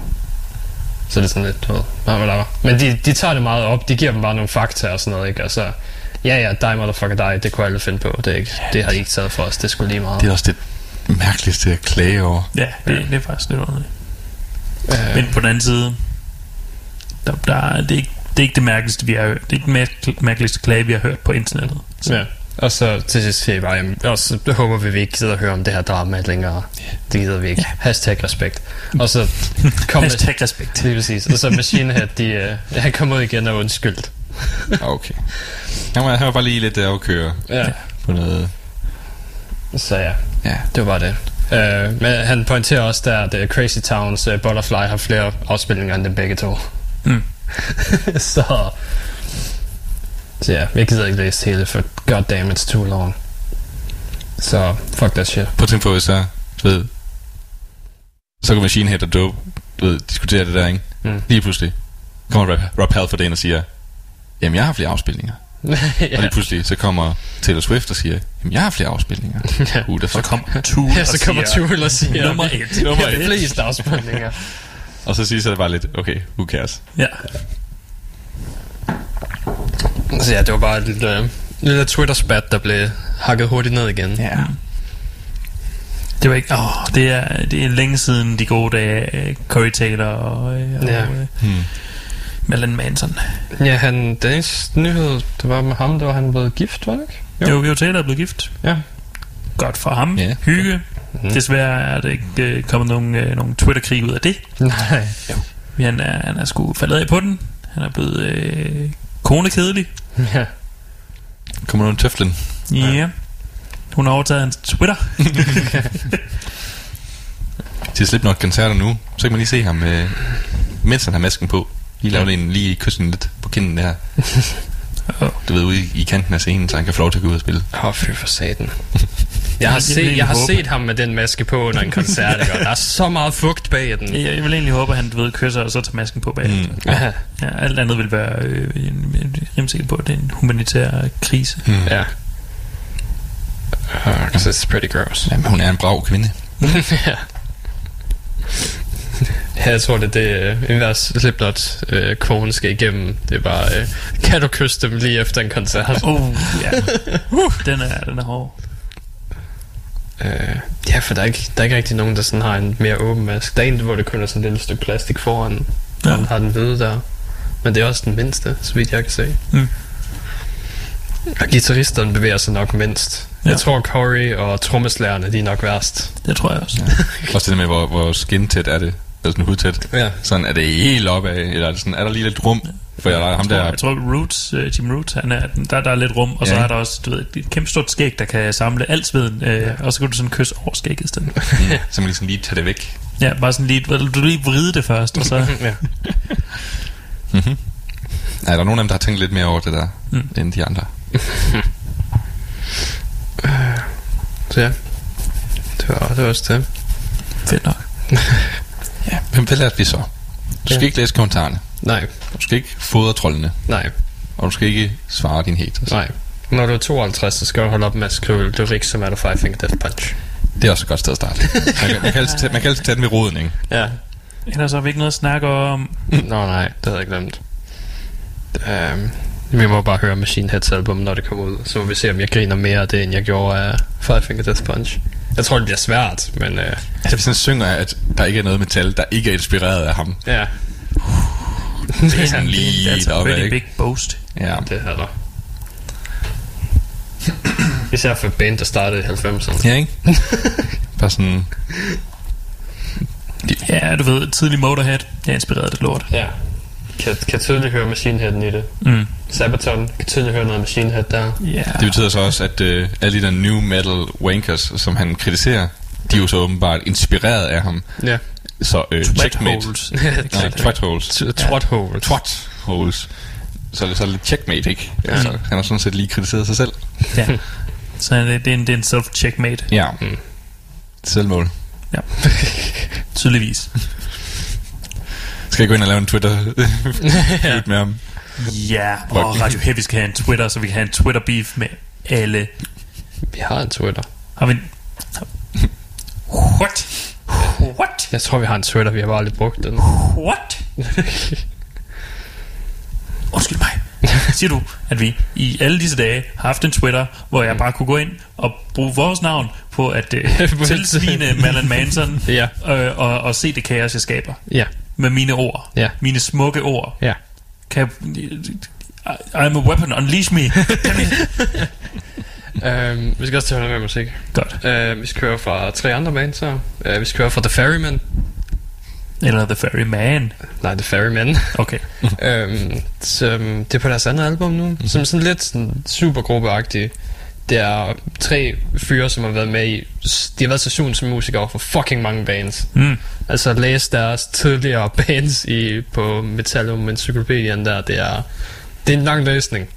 Så det er sådan lidt, du ved. Men de, de tager det meget op, de giver dem bare nogle fakta og sådan noget, ikke? Altså, ja ja, Die Motherfucker Die, det kunne alle finde på, det, er ikke, det har de ikke taget for os, det skulle lige meget. Det er også det mærkeligste at klage over. Ja, det, det er faktisk lidt underligt. Øh, Men på den anden side, der, der, er- det, er ikke, det er ikke det mærkeligste, vi har hørt. Det er ikke det mærk- mærkeligste klage, vi har hørt på internettet. Så Ja. Og så til sidst siger jeg bare, jamen, og så håber vi, vi ikke gider at høre om det her drama længere. Det gider vi ikke. Hashtag respekt. Og så kom Hashtag respekt. Lige præcis. Og så Machine Head, de, uh, han kom ud igen og undskyldt. Okay. Han var, han var bare lige lidt der at køre Ja. på noget... Så ja, Ja. det var det. Uh, men han pointerer også der, at uh, Crazy Towns uh, Butterfly har flere afspilninger end dem begge to. Mm. så... Så ja, jeg gider ikke læse hele, for god damn, it's too long. Så fuck that shit. Prøv at tænke på, hvis så, du ved, så kan Machine Head og Dope, du ved, diskutere det der, ikke? Mm. Lige pludselig kommer Rob, Rob Halford ind og siger, jamen jeg har flere afspilninger. Ja. Og lige pludselig så kommer Taylor Swift og siger, jamen jeg har flere afspilninger. Ja. Uh, der Så kom Tool ja, så kommer Tool og siger, Nummer et. Nummer et. fleste afspilninger. Og så siger så det bare lidt, okay, who cares? Ja. Så ja, det var bare et lille, uh, lille Twitter-spat, der blev hakket hurtigt ned igen. Ja. Det var ikke... Åh, det er, det er længe siden de gode dage af Corey Taylor og, øh, og Ja. øh, Hmm. Manson. Ja, han, den eneste nyhed, det var med ham, det var han blevet gift, var det ikke? Jo, jo, jo Taylor er blevet gift. Ja. Godt for ham. Ja. Hygge. Mhm. Desværre er der ikke øh, kommet nogen, øh, nogen Twitter-krig ud af det. Nej. Han er, han er sgu faldet af på den. Han er blevet øh, konekedelig. Ja. Kommer nogen tøflen? Ja. ja. Hun har overtaget hans Twitter. Til Slipknot koncerter nu, så kan man lige se ham, øh, mens han har masken på. Lige lave en, lige kysse lidt på kinden der. Du ved, ude i, i kanten af scenen, så han kan få lov til at gå ud og spille. Åh, oh, fy for satan. Jeg har, set, jeg har håbe- set ham med den maske på under en koncert? Og der er så meget fugt bag den. Jeg, jeg vil egentlig håbe, at han du ved, kysser og så tager masken på bagefter. Mm. Ja. Ja, alt andet vil være øh, en, en, rimelig sikker på, at det er en humanitær krise. Mm. ja. Because it's pretty gross. Jamen, hun er en brav kvinde. ja. Ja, jeg tror, det er det, øh, enhver Slipknot øh, kone skal igennem. Det er bare, øh, kan du kysse dem lige efter en koncert? Oh, ja. Uh, den er, den er hård. Øh, ja, for der er, ikke, der er ikke rigtig nogen, der sådan har en mere åben maske. Der er en, hvor det kun er sådan et lille stykke plastik foran, Ja. ja. har den hvide der. Men det er også den mindste, så vidt jeg kan se. Mm. Og guitaristerne bevæger sig nok mindst. Ja. Ja. Jeg tror, Corey og trommeslærerne, de er nok værst. Det tror jeg også. Også det med, hvor, hvor skintæt er det. Eller sådan hudtæt. Ja. Sådan, er det helt opad, eller er, det sådan, er der lige lidt rum? For jeg, der er ham jeg, tror, der... jeg tror, Roots, uh, Jim Roots, han er, der, der er lidt rum, og så Ja. er der også du ved, et kæmpe stort skæg, der kan samle alt sveden, øh, ja. og så kan du sådan kysse over skægget i stedet. Mm, så man lige sådan lige tage det væk. Ja, bare sådan lige, du du lige vride det først, og så... ja. Mm-hmm. Ja, der er nogen af dem, der har tænkt lidt mere over det der, Mm. mm. end de andre. Så ja. Det var, det var også det. Fedt nok. Ja, men hvad lærte vi så? Du skal Ja. ikke læse kommentarerne. Nej, Du skal ikke fodre trollene. nej, Og du skal ikke svare din haters. nej. Når du er 52, så skal du holde op med at skrive lyrik, som er du Five Finger Death Punch. Det er også et godt sted at starte. Man kan, man kan, altid, tage, man kan altid tage den ved roden, ikke? Ja. Ellers har vi ikke noget at snakke om. Nå nej, det havde jeg glemt. Um, vi må bare høre Machine Heads album, når det kommer ud. Så må vi se, om jeg griner mere af det, end jeg gjorde af Five Finger Death Punch. Jeg tror, det bliver svært, men uh, Altså, hvis han synger, at der ikke er noget metal, der ikke er inspireret af ham. ja, Det er sådan lige That's deroppe, pretty ikke? big boast. Ja. det havde der. Især for et band, der startede i 90'erne. Ja, ikke? Bare sådan... Ja, du ved, tidlig Motorhead, jeg er inspireret af det lort. Ja. Kan, kan tydeligt høre Machine Head i det. Mm. Sabaton kan tydeligt høre noget Machine Head der. Ja, Det betyder så også, at øh, alle de der new metal wankers, som han kritiserer, de er jo så åbenbart inspireret af ham. Ja. Så øh, checkmate. holes. Nej, twat holes. Twat hole. Twat holes. Så er det så lidt checkmate, ikke? Ja. Altså, han har sådan set lige kritiseret sig selv. ja. Så det, det, er en, det er en self-checkmate, Ja. Mm. Selvmål. tydeligvis. Skal jeg gå ind og lave en twitter feud med ham? Ja, og Radio Heavy skal have en Twitter, så vi kan have en Twitter-beef med alle. Vi har en Twitter. Har vi en... What? What? Jeg tror, vi har en Twitter, vi har bare aldrig brugt den. What? Undskyld mig. Siger du, at vi i alle disse dage har haft en Twitter, hvor jeg bare kunne gå ind og bruge vores navn på at uh, tilsvine Marilyn Manson Ja. øh, og, og se det kaos, jeg skaber Ja. Med mine ord. Ja. Mine smukke ord. Ja. Kan jeg, I- I'm a weapon, unleash me. Øhm, vi skal også til at høre noget mere musik. Godt. Øh, vi skal høre fra tre andre bands her. Øh, vi skal høre fra The Ferryman. Eller The Ferryman. Nej, The Ferryman. Okay. øhm, som, det er på deres andet album nu. Mm-hmm. Som er sådan lidt sådan supergruppeagtigt. Det er tre fyre, som har været med i... De har været sessionsmusikere for fucking mange bands. Mm. Altså læs deres tidligere bands i, på Metallum Encyclopædien der. Det er, det er en lang læsning.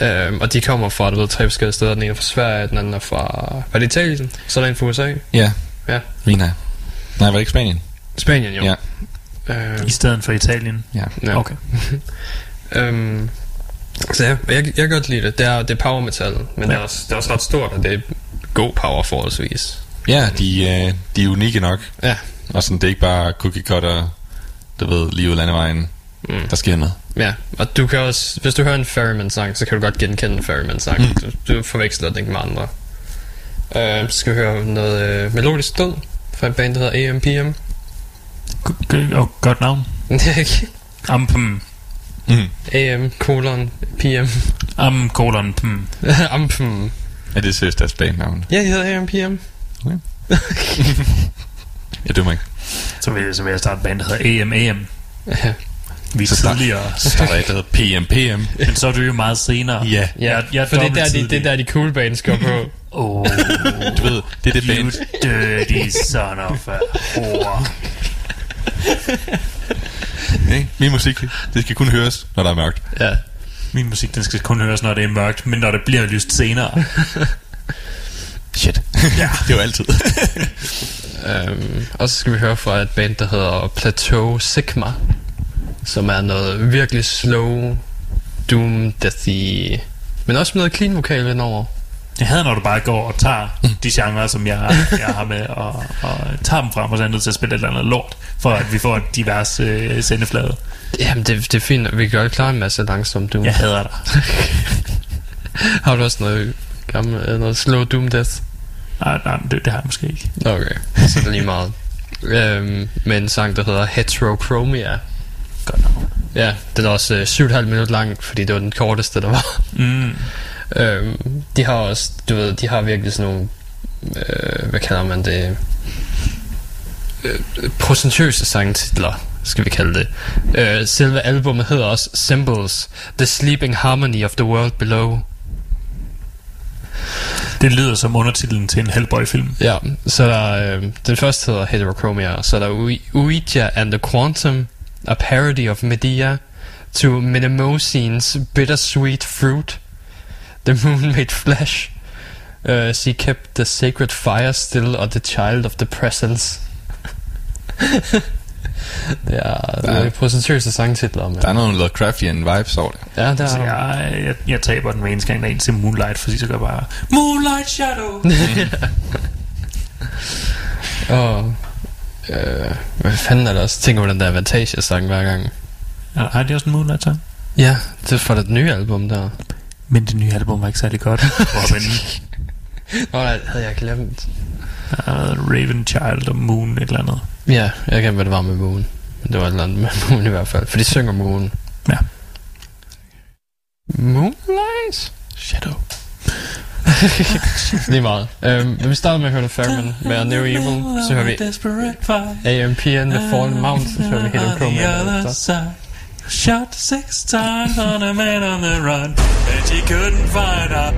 Øhm, og de kommer fra, du ved, tre forskellige steder. Den ene er fra Sverige, den anden er fra... Var det Italien? Så er der en fra USA. Ja. Ja. Vina. Nej, var det ikke Spanien? Spanien jo. Ja. Øhm, I stedet for Italien. Ja. ja. Okay. Øhm, så ja, jeg, jeg kan godt lide det. Det er, det er power metal, men Ja. det, er også, det er også ret stort, og det er god power forholdsvis. Ja, de, øh, de er unikke nok. Ja. Og sådan, det er ikke bare cookie cutter, du ved, lige ud af landevejen. Mm. Der sker noget. Ja, og du kan også, hvis du hører en Ferryman-sang, så kan du godt genkende en Ferryman-sang. Mm. Du, du forveksler den ikke med andre. Øh, så skal vi høre noget øh, melodisk død fra et band, der hedder AMPM. G- oh, godt navn. Det er ikke Ampem. Mm. AM, kolon, PM. Am, kolon, pm. Ampm. Er det seriøst deres bandnavn? Ja, det hedder AMPM. Jeg dømmer ikke. Så vil, så vil jeg starte et band, der hedder AM AM. Ja. Vi er Så start- tidligere. Så starter jeg, der hedder PMPM. Men så er du jo meget senere. Ja. Ja, Jeg- jeg er for det er, der, de, det er der, de cool bands går på. Oh, Du ved, det er det you band. dirty son of a whore. Ikke? Min musik, det skal kun høres, når der er mørkt. ja. Min musik, den skal kun høres, når det er mørkt, men når det bliver lyst senere. Shit. Ja. det er jo altid. Um, og så skal vi høre fra et band, der hedder Plateau Sigma, som er noget virkelig slow, doom, deathy, men også med noget clean vokal indover. Jeg havde, når du bare går og tager de genrer, som jeg, jeg har med, og, og tager dem frem, og så er jeg nødt til at spille et eller andet lort, for at vi får en divers øh, sendeflade. Jamen, det, det er fint, vi godt klare en masse langsom doom. Jeg hader dig. Har du også noget, gammel, øh, noget slow doom death? Nej, nej, det, det har jeg måske ikke. Okay, så det er lige meget. um, med en sang, der hedder Heterochromia. Godt navn. Ja, den er også øh, 7,5 minutter lang, fordi det var den korteste, der var. Mm. Øhm, de har også, du ved, de har virkelig sådan nogle, øh, hvad kalder man det, øh, procentøse sangtitler, skal vi kalde det. Øh, selve albumet hedder også Symbols, The Sleeping Harmony of the World Below. Det lyder som undertitlen til en Hellboy-film. Ja, så der, øh, den første hedder Heterochromia, så der er Ui- Ouija and the Quantum, a parody of Medea, to Minimosine's Bittersweet Fruit, The Moon Made Flesh, uh, She Kept the Sacred Fire Still, og The Child of the Presence. det er Der er- nogle procentøse sangtitler, men... Der er noget Lovecraftian vibes over det. Ja, der er jeg, jeg, jeg taber den eneste gang, der er en til Moonlight, fordi så gør jeg bare Moonlight Shadow. Og, øh, hvad fanden er der også? Tænker på den der Avantage-sang hver gang. Ja, har de også en Moonlight sang? Ja, det er fra det nye album der. Men det nye album var ikke særlig godt. Robin, Nå, nej, havde jeg glemt. uh, Raven Child og Moon, et eller andet. Ja, jeg kan hvad det var med Moon. Men det var et eller andet med Moon i hvert fald. For de synger Moon. Ja. Moonlight? Shadow. Lige meget. Um, men vi starter med at høre The Fairman med Neo Evil. Så hører vi AMPN med Fallen Mountain. Så hører vi Hidden Chrome efter. Shot six times on a man on the run, and she couldn't find out.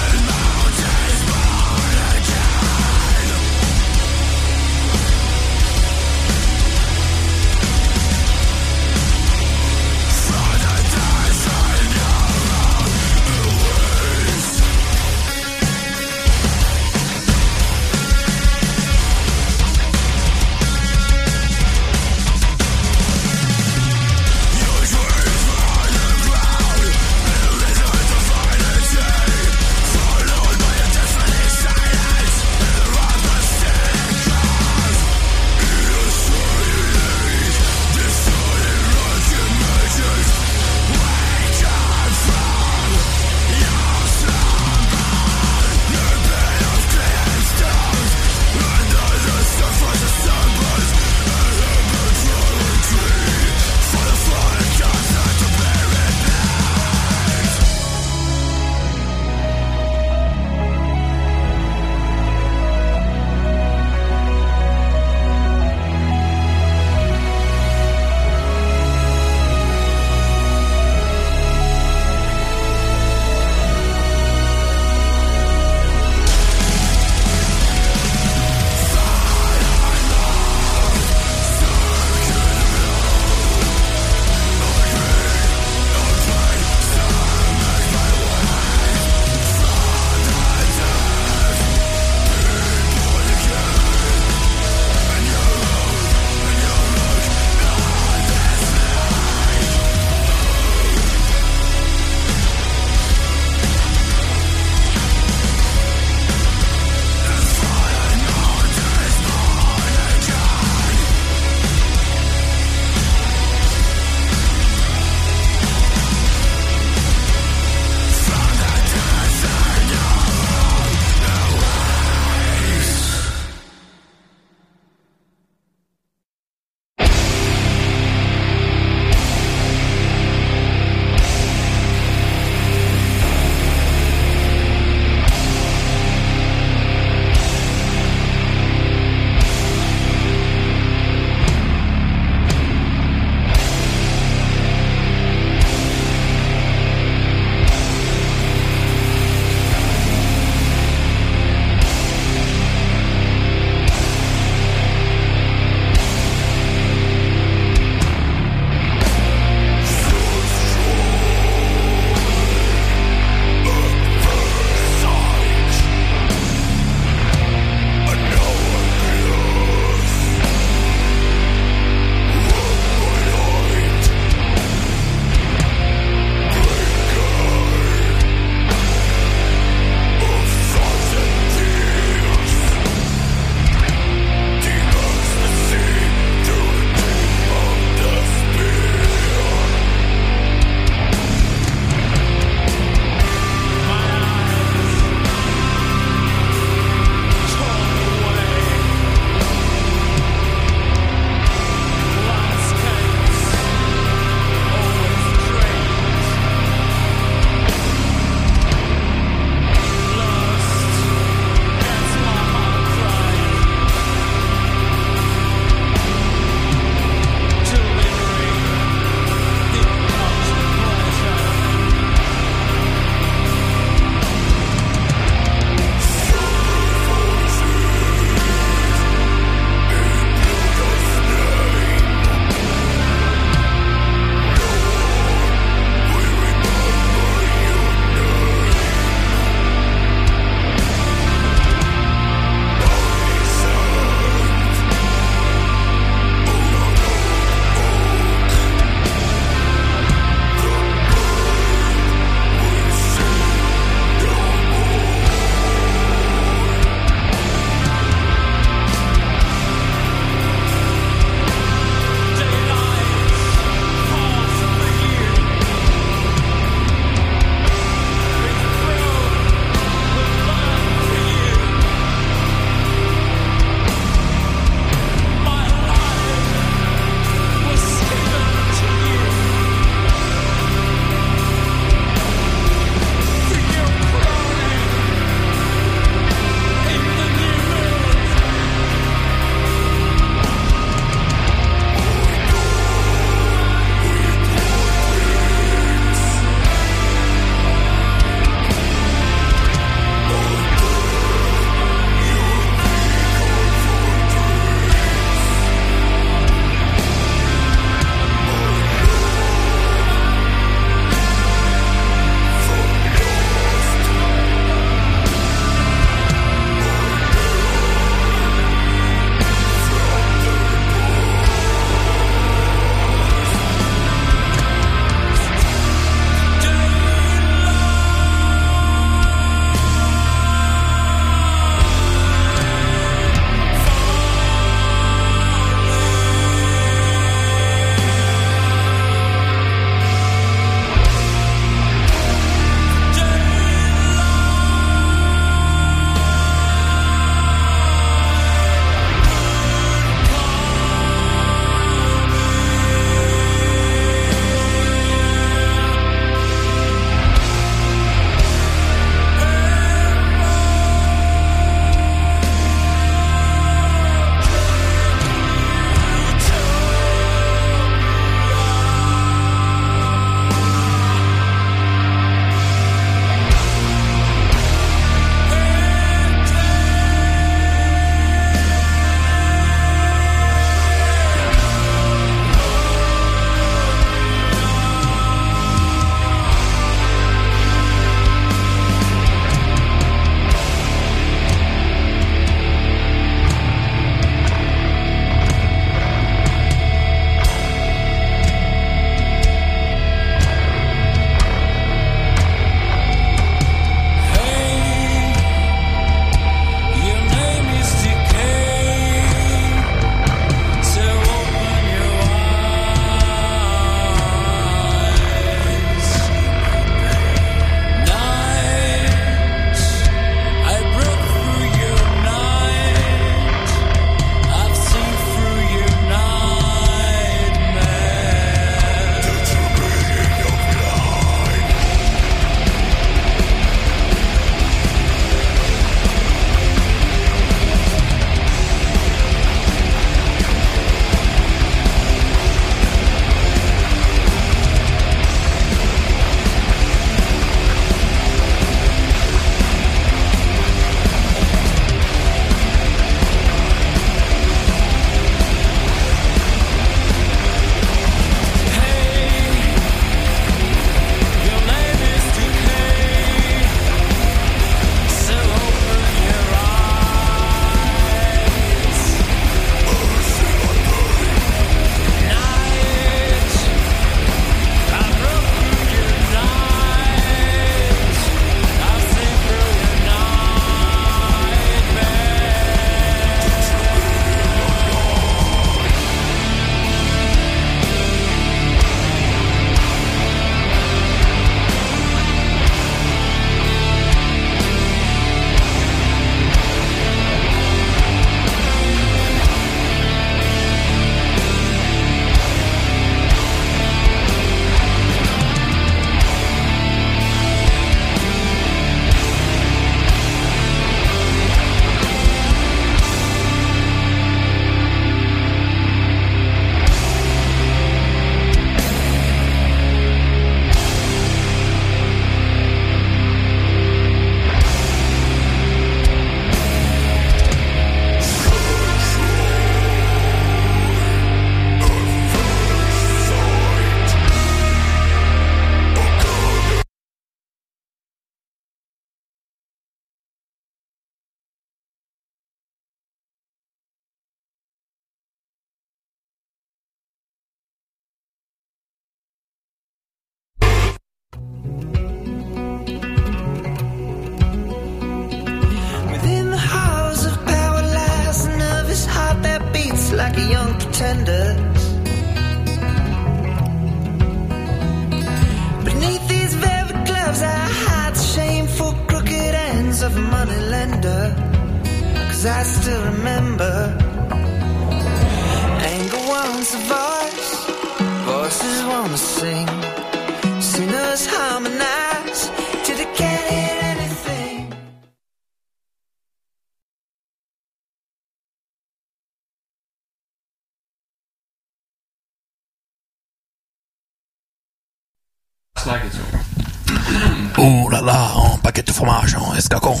Baguette de fromage, en escargot.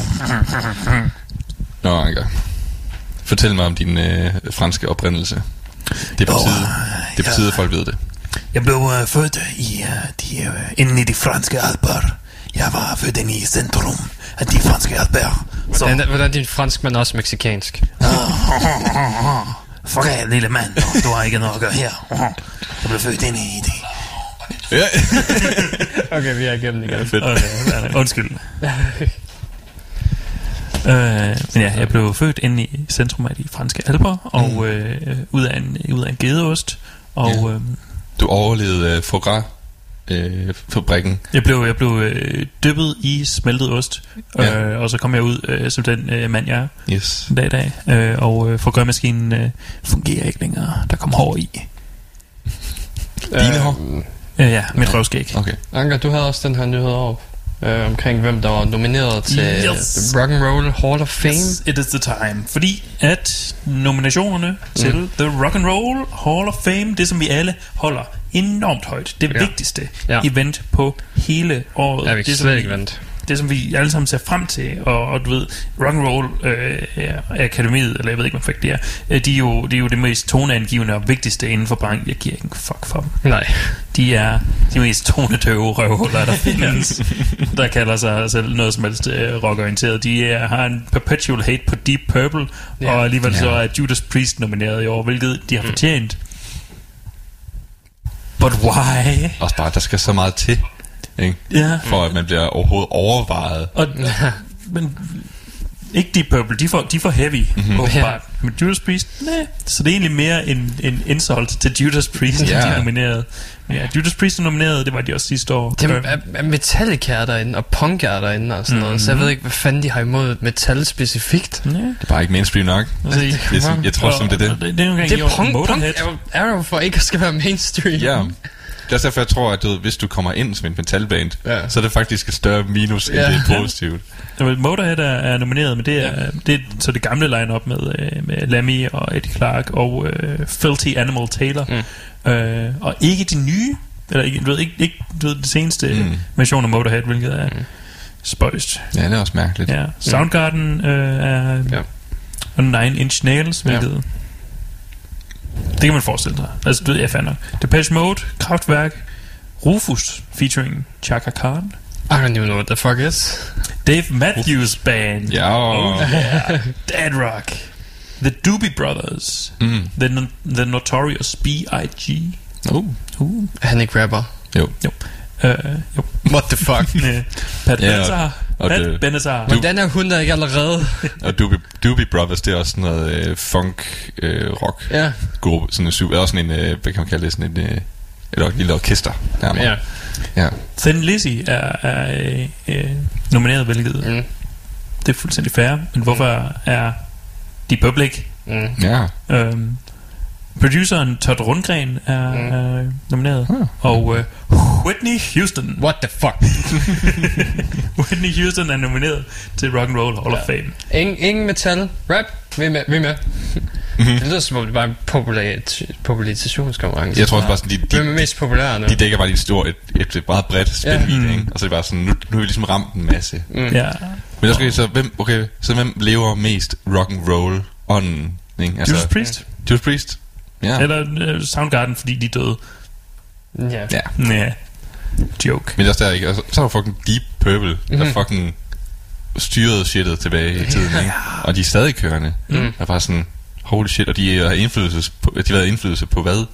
Nå, Anker. Fortæl mig om din øh, franske oprindelse. Det er på tide, det er på tide, at folk ved det. Jeg blev uh, født i, uh, de, uh, inde i de franske alper. Jeg var født inde i centrum af de franske alper. Så, Hvordan, hvordan er din fransk, men også meksikansk? fuck af, lille mand, du har ikke noget at gøre her. Jeg blev født inde i de... Ja. Okay, vi er igennem igen. Fedt. Okay, undskyld. Øh, men ja, jeg blev født inde i centrum af de franske alper, og Mm. øh, ud, af en, ud af en gedeost. Og Ja. øh, Du overlevede øh, foie gras øh, fabrikken. jeg blev, jeg blev øh, dyppet i smeltet ost, øh, Ja. og så kom jeg ud øh, som den øh, mand, jeg er Yes. dag i dag. Øh, og øh, forgørmaskinen øh, fungerer ikke længere. Der kommer hår i. Dine hår? Øh, ja, mit røvskæg. Okay. Anker, du havde også den her nyhed op øh, omkring, hvem der var nomineret til Yes. Rock and Roll Hall of Fame. Yes, it is the time. Fordi at nominationerne til Mm. The Rock and Roll Hall of Fame, det som vi alle holder enormt højt, det Ja. vigtigste Ja. event på hele året. Ja, vi det, kan som slet ikke vente. Det som vi alle sammen ser frem til, og, og du ved, Rock and Roll øh, Akademiet, eller jeg ved ikke, hvad det er, øh, de er, jo, de er jo det mest toneangivende og vigtigste inden for branchen. Jeg giver ikke en fuck for dem. Nej. De er de mest tonedøve røvhuller, der findes, der kalder sig selv noget som helst øh, rockorienteret. De er, har en perpetual hate på Deep Purple, Ja. og alligevel så Ja. er Judas Priest nomineret i år, hvilket de har fortjent. But why? Også bare, der skal så meget til, ikke? Ja. For at man bliver overhovedet overvejet. Og, men ikke Deep Purple, de får, de får heavy, mm-hmm. åbenbart. Men Judas Priest, nej. Så det er egentlig mere en, en insult til Judas Priest, Ja. de er nomineret. Men ja, Judas Priest er nomineret, det var de også sidste år. Det er Metallica er derinde, og punk er derinde og sådan mm-hmm. noget, så jeg ved ikke, hvad fanden de har imod metal specifikt. ja. Det er bare ikke mainstream nok. Altså, Det er, sådan- jeg tror simpelthen, det er det. det, det gange Det er punk, punk Motorhead. er jo, er jo for ikke at skal være mainstream. Ja. Det er også derfor, jeg tror, at du, ved, hvis du kommer ind som en metalband, Ja. ja. så er det faktisk et større minus, end Ja. det er positivt. Jamen, Motorhead er, er nomineret, men det er, ja. det er så det gamle line-up med, øh, med Lemmy og Eddie Clark og øh, Filthy Animal Taylor. Mm. Øh, og ikke de nye, eller ikke, du ved, ikke, ikke du ved, det seneste mm. Mm. version af Motorhead, hvilket er mm. spøjst. Ja, det er også mærkeligt. Ja. Soundgarden øh, er Ja. ja. og Nine Inch Nails, hvilket... Ja. Det kan man forestille sig. Altså, du ved, jeg fandt Depeche Mode, Kraftwerk, Rufus featuring Chaka Khan, I don't even know what the fuck is. Dave Matthews Band, Ja. Oh, yeah. Dead Rock, The Doobie Brothers, Mm. The, no- the Notorious B.I.G. Uh. Uh, han ikke rapper? Jo. uh, jo. What the fuck? Pat og- Benatar. Og Pat det- Benatar. Hvordan er hun der ikke allerede? Og Doobie, Doobie Brothers, det er også sådan noget øh, funk øh, rock ja. gruppe, sådan en super, også sådan en, øh, hvad kan man kalde det, sådan en, øh, et lille orkester. nærmere. Ja. ja. Thin Lizzy er, er øh, øh, nomineret, hvilket Mm. det er fuldstændig fair. Men hvorfor er de public? Mm. Ja. Øhm, produceren Todd Rundgren er, Mm. mm. er nomineret. Ah. Og øh, Whitney Houston. What the fuck? Whitney Houston er nomineret til Rock and Roll Hall of Fame. Ingen, ingen metal. Rap. Vi er med. Vi er med. det lyder som om det var en populari- popularisationskonkurrence. Jeg tror også bare sådan, de, Hvem er de, mest populær nu? de dækker bare lige et stort, et, et meget bredt spændvidde, Ja. ikke? Og så er det bare sådan, nu, nu har vi ligesom ramt en masse. Mm. Ja. Men der skal så, hvem, okay, så hvem lever mest rock and roll ånden, ikke? Altså, Judas Priest. Judas Priest? Ja. Eller øh, Soundgarden, fordi de døde. Ja. ja. Ja. Joke. Men det er også der, ikke? Og så, der fucking Deep Purple, der Mhm. fucking styrede shitet tilbage i tiden, ikke? Og de er stadig kørende. Mm. Der er bare sådan, holy shit, og de har indflydelse på, de har været indflydelse på hvad?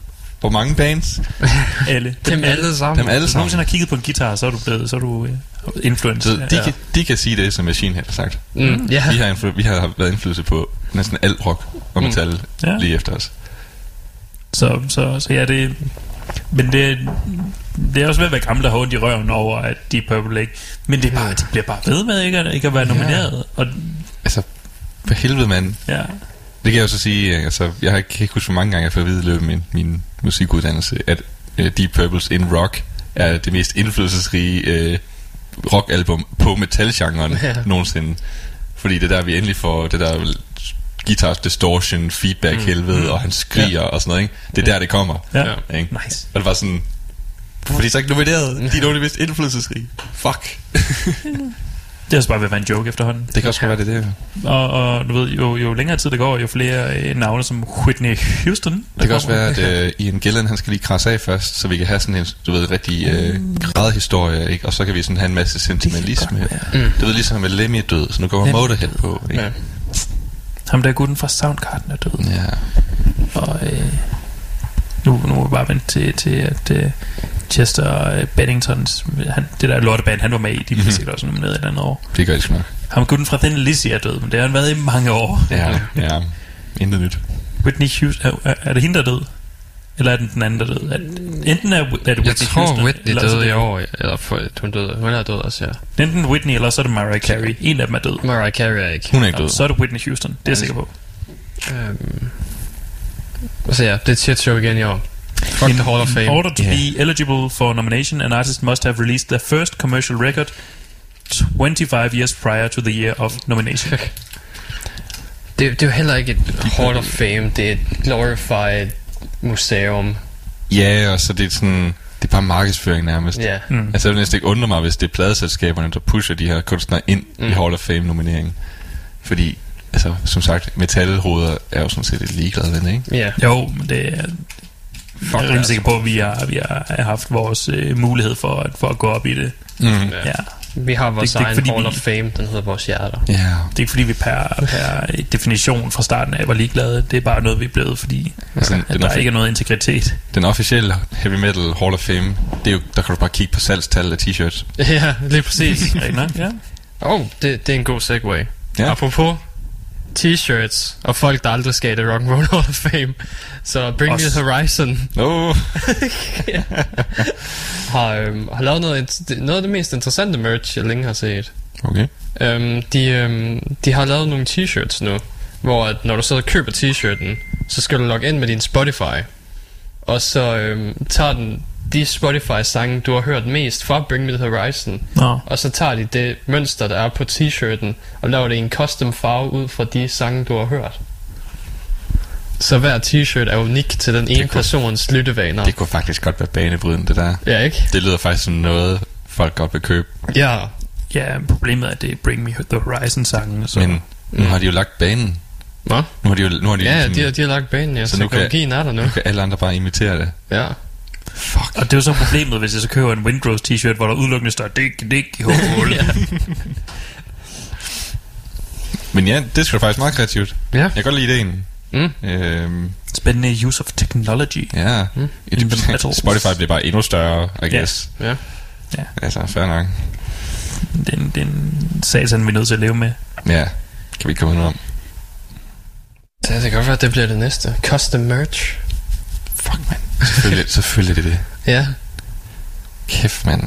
Hvor mange bands? Alle. Dem alle sammen. Dem alle Hvis du sammen. nogensinde har kigget på en guitar, så er du blevet, så er du øh, influencer. Så de, kan, de kan sige det, som Machine Head har sagt. Mm. Ja. Vi har, vi har været indflydelse på næsten alt rock og Mm. metal Ja. lige efter os. Så, så, så ja, det... Men det, det er også ved at være gamle, der har ondt i røven over, at de Purple ikke... Men det er bare, de bliver bare ved med ikke at, ikke at være nomineret. Og Altså, for helvede, mand. ja, Det kan jeg jo så sige, øh, altså, jeg har ikke, kan ikke huske, hvor mange gange jeg fået at vide i løbet af min, min musikuddannelse, at uh, Deep Purple's In Rock er det mest indflydelsesrige uh, rockalbum på metalgenren Ja. ja. nogensinde. Fordi det er der, vi endelig får det der guitar distortion, feedback helvede, mm. og han skriger ja. og sådan noget, ikke? Det er der, det kommer. ja. Ja. Ikke? Nice. Og det var sådan, er de så ikke nomineret? De er nogle af de mest indflydelsesrige. Fuck. Det er også bare være en joke efterhånden. Det kan også godt være det, der. Og, og du ved, jo, jo længere tid det går, jo flere øh, navne som Whitney Houston. Det kan også kommer. være, at uh, Ian Gillan, han skal lige krasse af først, så vi kan have sådan en, du ved, rigtig uh, gradhistorie, ikke? Og så kan vi sådan have en masse sentimentalisme. Det Mm. Du ved, ligesom med Lemmy død, så nu går Lemmy. Motorhead på, ikke? Ja. Ham der gutten fra Soundgarden er død. Ja. Og øh, nu, nu må vi bare vente til, til at øh, Chester øh, Benningtons, han, det der lorteband, han var med i, de blev Mhm. sikkert også nomineret et eller andet år. Det gør det sgu nok. Ham gutten fra Thin Lizzy er død, men det har han været i mange år. Ja, ja. Intet nyt. Whitney Houston, er, er, er det hende, der er død? Eller er det den anden, der er død? Er, enten er, er det Whitney Jeg tror, Houston, Whitney eller er døde i år, eller for, hun døde. Hun er død også, ja. Enten Whitney, eller så er det Mariah Carey. En af dem er død. Mariah Carey er ikke. Hun er ikke død. så er det Whitney Houston, det er jeg sikker på. Øhm, så ja, det er et shit show igen i år. Fuck the Hall of Fame. In order to Yeah. be eligible for nomination, an artist must have released their first commercial record 25 years prior to the year of nomination. Det, det er jo heller ikke et Hall of Fame, det er et glorified museum. Ja, og så det er sådan, det er bare markedsføring nærmest. Ja. Mm. Altså, jeg vil næsten ikke undre mig, hvis det er pladeselskaberne, der pusher de her kunstnere ind mm. i. Hall of Fame-nomineringen. Fordi, altså, som sagt, metalhoveder er jo sådan set lidt ligeglade det, ikke? Ja. Jo, men det er... Fuck jeg er rimelig sikker på, at vi har, vi har haft vores øh, mulighed for at, for at gå op i det. Mm. Ja. Ja. Vi har vores Det- det egen fordi, Hall vi- of Fame, den hedder vores hjerter. Ja. Det er ikke fordi, vi per, per definition fra starten af var ligeglade. Det er bare noget, vi er blevet, fordi Altså, at den, der offi- ikke er noget integritet. den officielle Heavy Metal Hall of Fame, det er jo, der kan du bare kigge på salgstal af t-shirts. Ja, lige præcis. Ja. oh, det, det er en god segue. Ja. Apropos t-shirts og folk, der aldrig skal i det Rock'n'Roll Hall of Fame. Så Bring Me Os. The Horizon Oh. har, øhm, har lavet noget, noget af det mest interessante merch, jeg længe har set. Okay. Øhm, de, øhm, de har lavet nogle t-shirts nu, hvor at når du så køber t-shirten, så skal du logge ind med din Spotify. Og så øhm, tager den de Spotify-sange, du har hørt mest fra Bring Me The Horizon, Nå, og så tager de det mønster, der er på t-shirten, og laver det i en custom farve ud fra de sange, du har hørt. Så hver t-shirt er unik til den ene kunne- persons lyttevaner. Det kunne faktisk godt være banebrydende, det der. Ja, ikke? Det lyder faktisk som noget, folk godt vil købe. Ja. ja, problemet er, at det er Bring Me The Horizon-sangen. Så. Men nu Mm. har de jo lagt banen. Hvad? Nu har de jo, nu har de Ja, ligesom, de har, de har lagt banen, ja. Så Så, nu kan- er der nu. nu kan alle andre bare imitere det. Ja. Fuck. Og det er jo så problemet, hvis jeg så køber en Windrose t-shirt, hvor der udelukkende står dig, dig, hul. ja. Men ja, det skulle faktisk meget kreativt. Ja. Jeg kan godt lide ideen. Mm. Øhm, Spændende use of technology. ja. Mm. In the. Spotify bliver bare endnu større, I Ja. guess. Ja. Altså, fair nok. Det er en, det er en satan, vi er nødt til at leve med. Ja, kan vi komme ud om. Så det kan godt være, at det bliver det næste. Custom merch. Fuck, mand. Selvfølgelig, selvfølgelig er det det. Ja. Kæft, mand.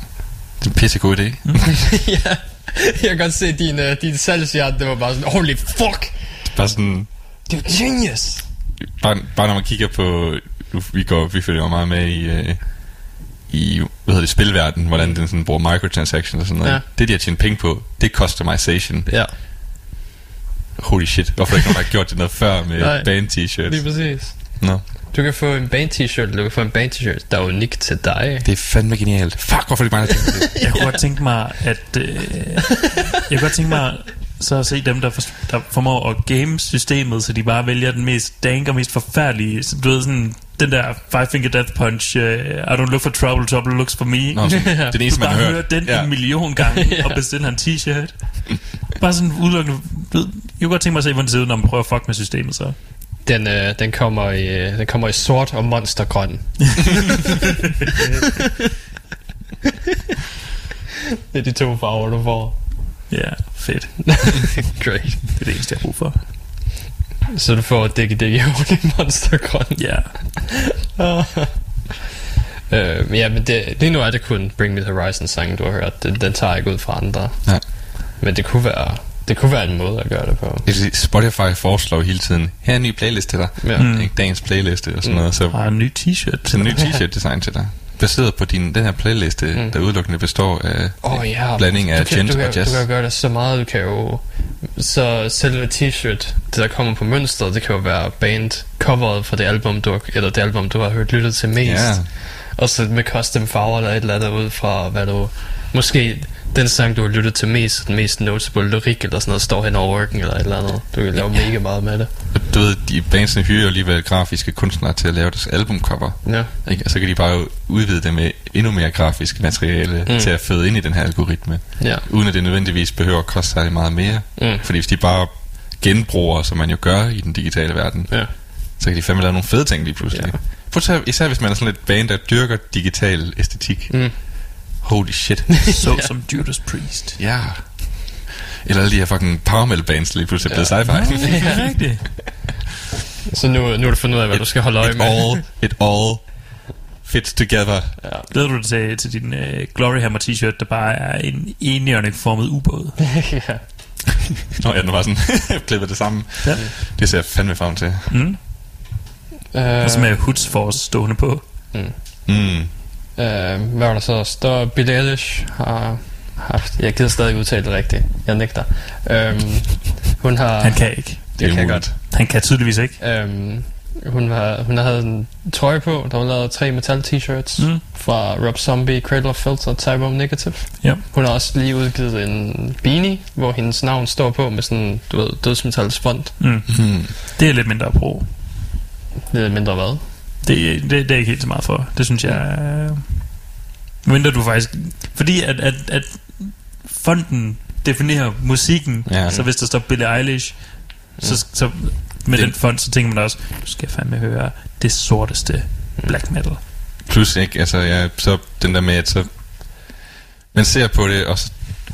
Det er en pissegod idé. ja. Jeg kan godt se din, uh, din salgshjert, det var bare sådan, holy fuck! Bare sådan... Det er genius! Bare, bare når man kigger på... Nu, vi, går, vi følger jo meget med i... Øh, i, hvad hedder det, spilverden, hvordan den sådan bruger microtransactions og sådan noget. Ja. Det, de har tjent penge på, det er customization. Ja, Holy shit. Hvorfor er ikke har gjort det noget før med band t-shirts? lige præcis. Nå, Du kan få en band t-shirt, du kan få en band t-shirt, der er unik til dig. det er fandme genialt. Fuck, hvorfor det tænker det? Jeg kunne godt tænke mig, at... Øh, jeg kunne godt tænke mig så at se dem, der, for, der formår at game systemet, så de bare vælger den mest dank og mest forfærdelige. Så Du ved sådan, den der Five Finger Death Punch, uh, I don't look for trouble, trouble looks for me. Nå, sådan, det er det eneste, du man bare har hører hørt. den ja. en million gange og bestiller en t-shirt. Bare sådan udelukkende... ved, Jeg kunne godt tænke mig at se, hvordan det ser ud, når man prøver at fuck med systemet så. Den, øh, den, kommer i, øh, den kommer i sort og monstergrøn. det er de to farver, du får. Ja, fedt. Great. Det er det eneste, jeg har brug for. Så du får Diggy Diggy Holy monstergrøn. Ja. Øh, ja, men det, lige nu er det kun Bring Me The Horizon sang, du har hørt. Den, den tager ikke ud fra andre. Nej. Men det kunne være, det kunne være en måde at gøre det på. Vil sige, Spotify foreslår hele tiden, her er en ny playlist til dig. Ja. Mm. Ikke dagens playliste og sådan Mm. noget. Så Har en ny t-shirt. Så en ny t-shirt design til dig. Baseret på din, den her playliste, mm. Mm. der udelukkende består af oh, ja, blanding af kan, og jazz. Du kan gøre det så meget, du kan jo... Så selve t-shirt, det der kommer på mønstret, det kan jo være band coveret for det album, du har, eller det album, du har hørt lyttet til mest. Ja. Og så med custom farver eller et eller andet ud fra, hvad du... Måske den sang, du har lyttet til mest, den mest notable lyrik eller sådan noget, står hen over ryggen eller et eller andet. Du kan lave mega meget med det. Du ved, de bandsene hyrer jo alligevel grafiske kunstnere til at lave deres albumcover. Ja. Ikke? Og så kan de bare udvide det med endnu mere grafisk materiale mm. Til at føde ind i den her algoritme. Ja. Uden at det nødvendigvis behøver at koste særlig meget mere. Mm. Fordi hvis de bare genbruger, som man jo gør i den digitale verden, Ja. så kan de fandme lave nogle fede ting lige pludselig. Ja. Ja. Især hvis man er sådan lidt band, der dyrker digital æstetik. Mm. Holy shit. Så Ja. som Judas Priest. ja. Eller alle de her fucking power metal bands lige pludselig er blevet Ja. sci-fi. Det er rigtigt. Så nu, nu har du fundet ud af, hvad du skal holde øje It med. all, it all fits together. Ja. Glæder du dig til, til din uh, Gloryhammer t-shirt, der bare er en enhjørnet-formet ubåd? ja. Nå ja, den var sådan klippet det samme. Ja. Det ser jeg fandme frem til. Mm. Øh, Og så med Hoods Force stående på. Mm. Øh, hvad var der så? Står Billie Eilish har haft... Jeg gider stadig ikke udtale det rigtigt. Jeg nægter. Øhm, hun har... Han kan ikke. Det er jeg kan umuligt. godt. Han kan tydeligvis ikke. Øhm, hun, har, hun havde en trøje på, der var lavet tre metal t-shirts Mm. fra Rob Zombie, Cradle of Filth og Tyrone Negative. Ja. Hun har også lige udgivet en beanie, hvor hendes navn står på med sådan, du ved, dødsmetals font. Mm. Mm. Det er lidt mindre at bruge. Lidt mindre hvad? Det, det, det er ikke helt så meget for. Det synes jeg... er- Mindre du faktisk... Fordi at, at, at fonden definerer musikken, Ja. ja. så hvis der står Billie Eilish, så, så med Det- den font, så tænker man også, du skal fandme høre det sorteste black metal. Plus ikke, altså ja, så den der med, at så man ser på det, og så,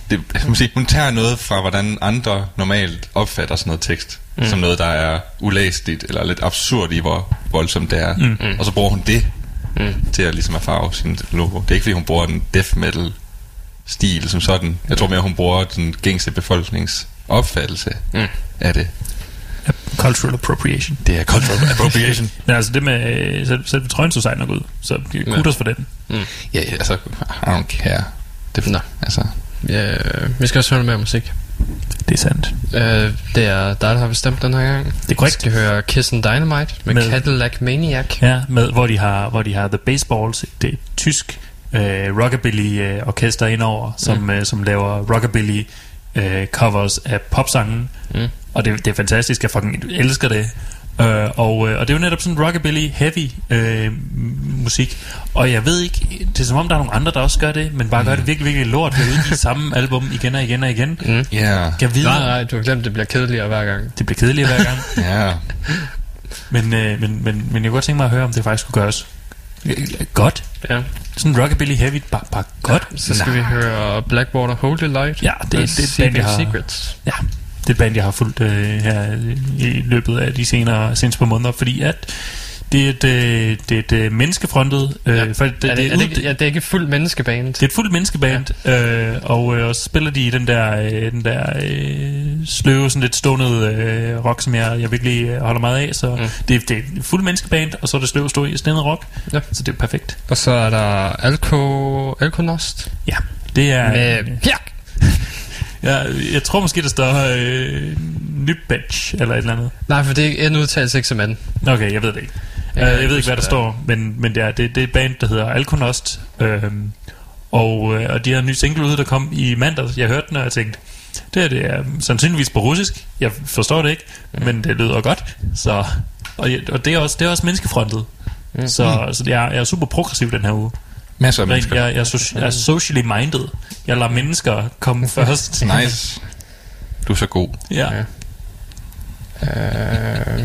det, jeg må sige, hun tager noget fra, hvordan andre normalt opfatter sådan noget tekst, mm. som noget, der er ulæseligt, eller lidt absurd i, hvor voldsomt det er. Mm. Og så bruger hun det Mm. til at ligesom at farve sin logo. Det er ikke, fordi hun bruger en death metal stil som sådan. Jeg tror mere, hun bruger den gængse befolknings opfattelse Mm. af det. Cultural appropriation. Det er cultural appropriation. Men altså det med øh, selv, selv trøjen så sejt nok ud, så kudos for den. ja, ja, altså, I don't care. Det, Nå. altså, Ja, vi skal også høre noget mere musik. Det er sandt. Øh, det er dig, der har bestemt den her gang. Det er korrekt. Vi skal høre Kiss and Dynamite med, Med- Cadillac Maniac. Ja, med, hvor, de har, hvor de har The Baseballs, det er tysk øh, rockabilly-orkester indover, som, mm. øh, som laver rockabilly øh, covers af popsangen. Mm. Og det, det er fantastisk, jeg fucking elsker det. Øh, og, øh, og det er jo netop sådan rockabilly heavy øh, musik Og jeg ved ikke Det er som om der er nogle andre der også gør det Men bare gør det virkelig virkelig lort Ved at udgive samme album igen og igen og igen Mm. ja, Kan vide Nej, nej, du har glemt, det bliver kedeligere hver gang. Det bliver kedeligt hver gang ja. men, øh, men, men, men jeg kunne godt tænke mig at høre Om det faktisk kunne gøres Godt Ja. Sådan rockabilly heavy Bare, bare godt Så skal vi høre Blackwater Holy Light. Ja, det- det er et band, Secret jeg har- Secrets. Ja, det er et band, jeg har fulgt øh, her i løbet af de senere seneste par måneder, fordi at det er et, øh, det er et øh, menneskefrontet... Øh, Ja. for det, det, er, det, det, er, det, ikke, ja, det er ikke fuldt menneskeband. det er et fuldt menneskeband, ja. øh, og, øh, og så spiller de i den der, øh, den der øh, sløve, sådan lidt stående øh, rock, som jeg, jeg virkelig øh, holder meget af. Så Mm. det, det er et fuldt menneskeband, og så er det sløve stå stående rock. Ja. Så det er perfekt. Og så er der Alco, Alconost Ja, det er... med øh, Pjak. Ja, jeg tror måske, der står øh, Nybetch, eller et eller andet. Nej, for det er en udtalelse ikke som anden. Okay, jeg ved det ikke. Ja, Ja, jeg ved ikke, husker hvad der står, men, men det, er, det, det er et band, der hedder Alkonost. Øhm, og, øh, og de har en ny single ude, der kom i mandags. Jeg hørte den, og jeg tænkte, det her det er sandsynligvis på russisk. Jeg forstår det ikke, mm. men det lyder godt. Så, og, jeg- og det, er også, det er også menneskefrontet. Mm. Så, så jeg, jeg er super progressiv den her uge. Masser af Jeg, mennesker. jeg, jeg, er, jeg er socially minded. Jeg lader mennesker komme først. Nice. Du er så god. Ja. Ja. Øh,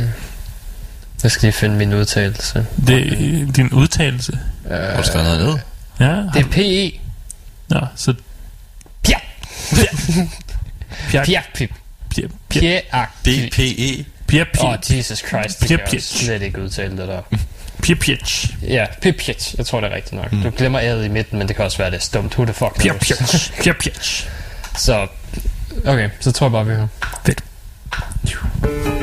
jeg skal lige finde min udtalelse. Det din udtalelse. Har du skrevet noget ned? Ja, Det er PE. Nå, så... Pjak. Pjak. Pjak, pip. Pjak. Pjak. Pjak. DPE. Pjak. Åh, oh, Jesus Christ, det Pjak, kan jeg pjak. slet ikke udtale det der. Sådan der. Hvor Pirpitch. Ja, Pirpitch. Jeg tror, det er rigtigt nok. Mm. Du glemmer æret i midten, men det kan også være, det er stumt. Who the fuck Pirpitch. Pirpitch. Så, okay. Så tror jeg bare, vi hører. Fedt.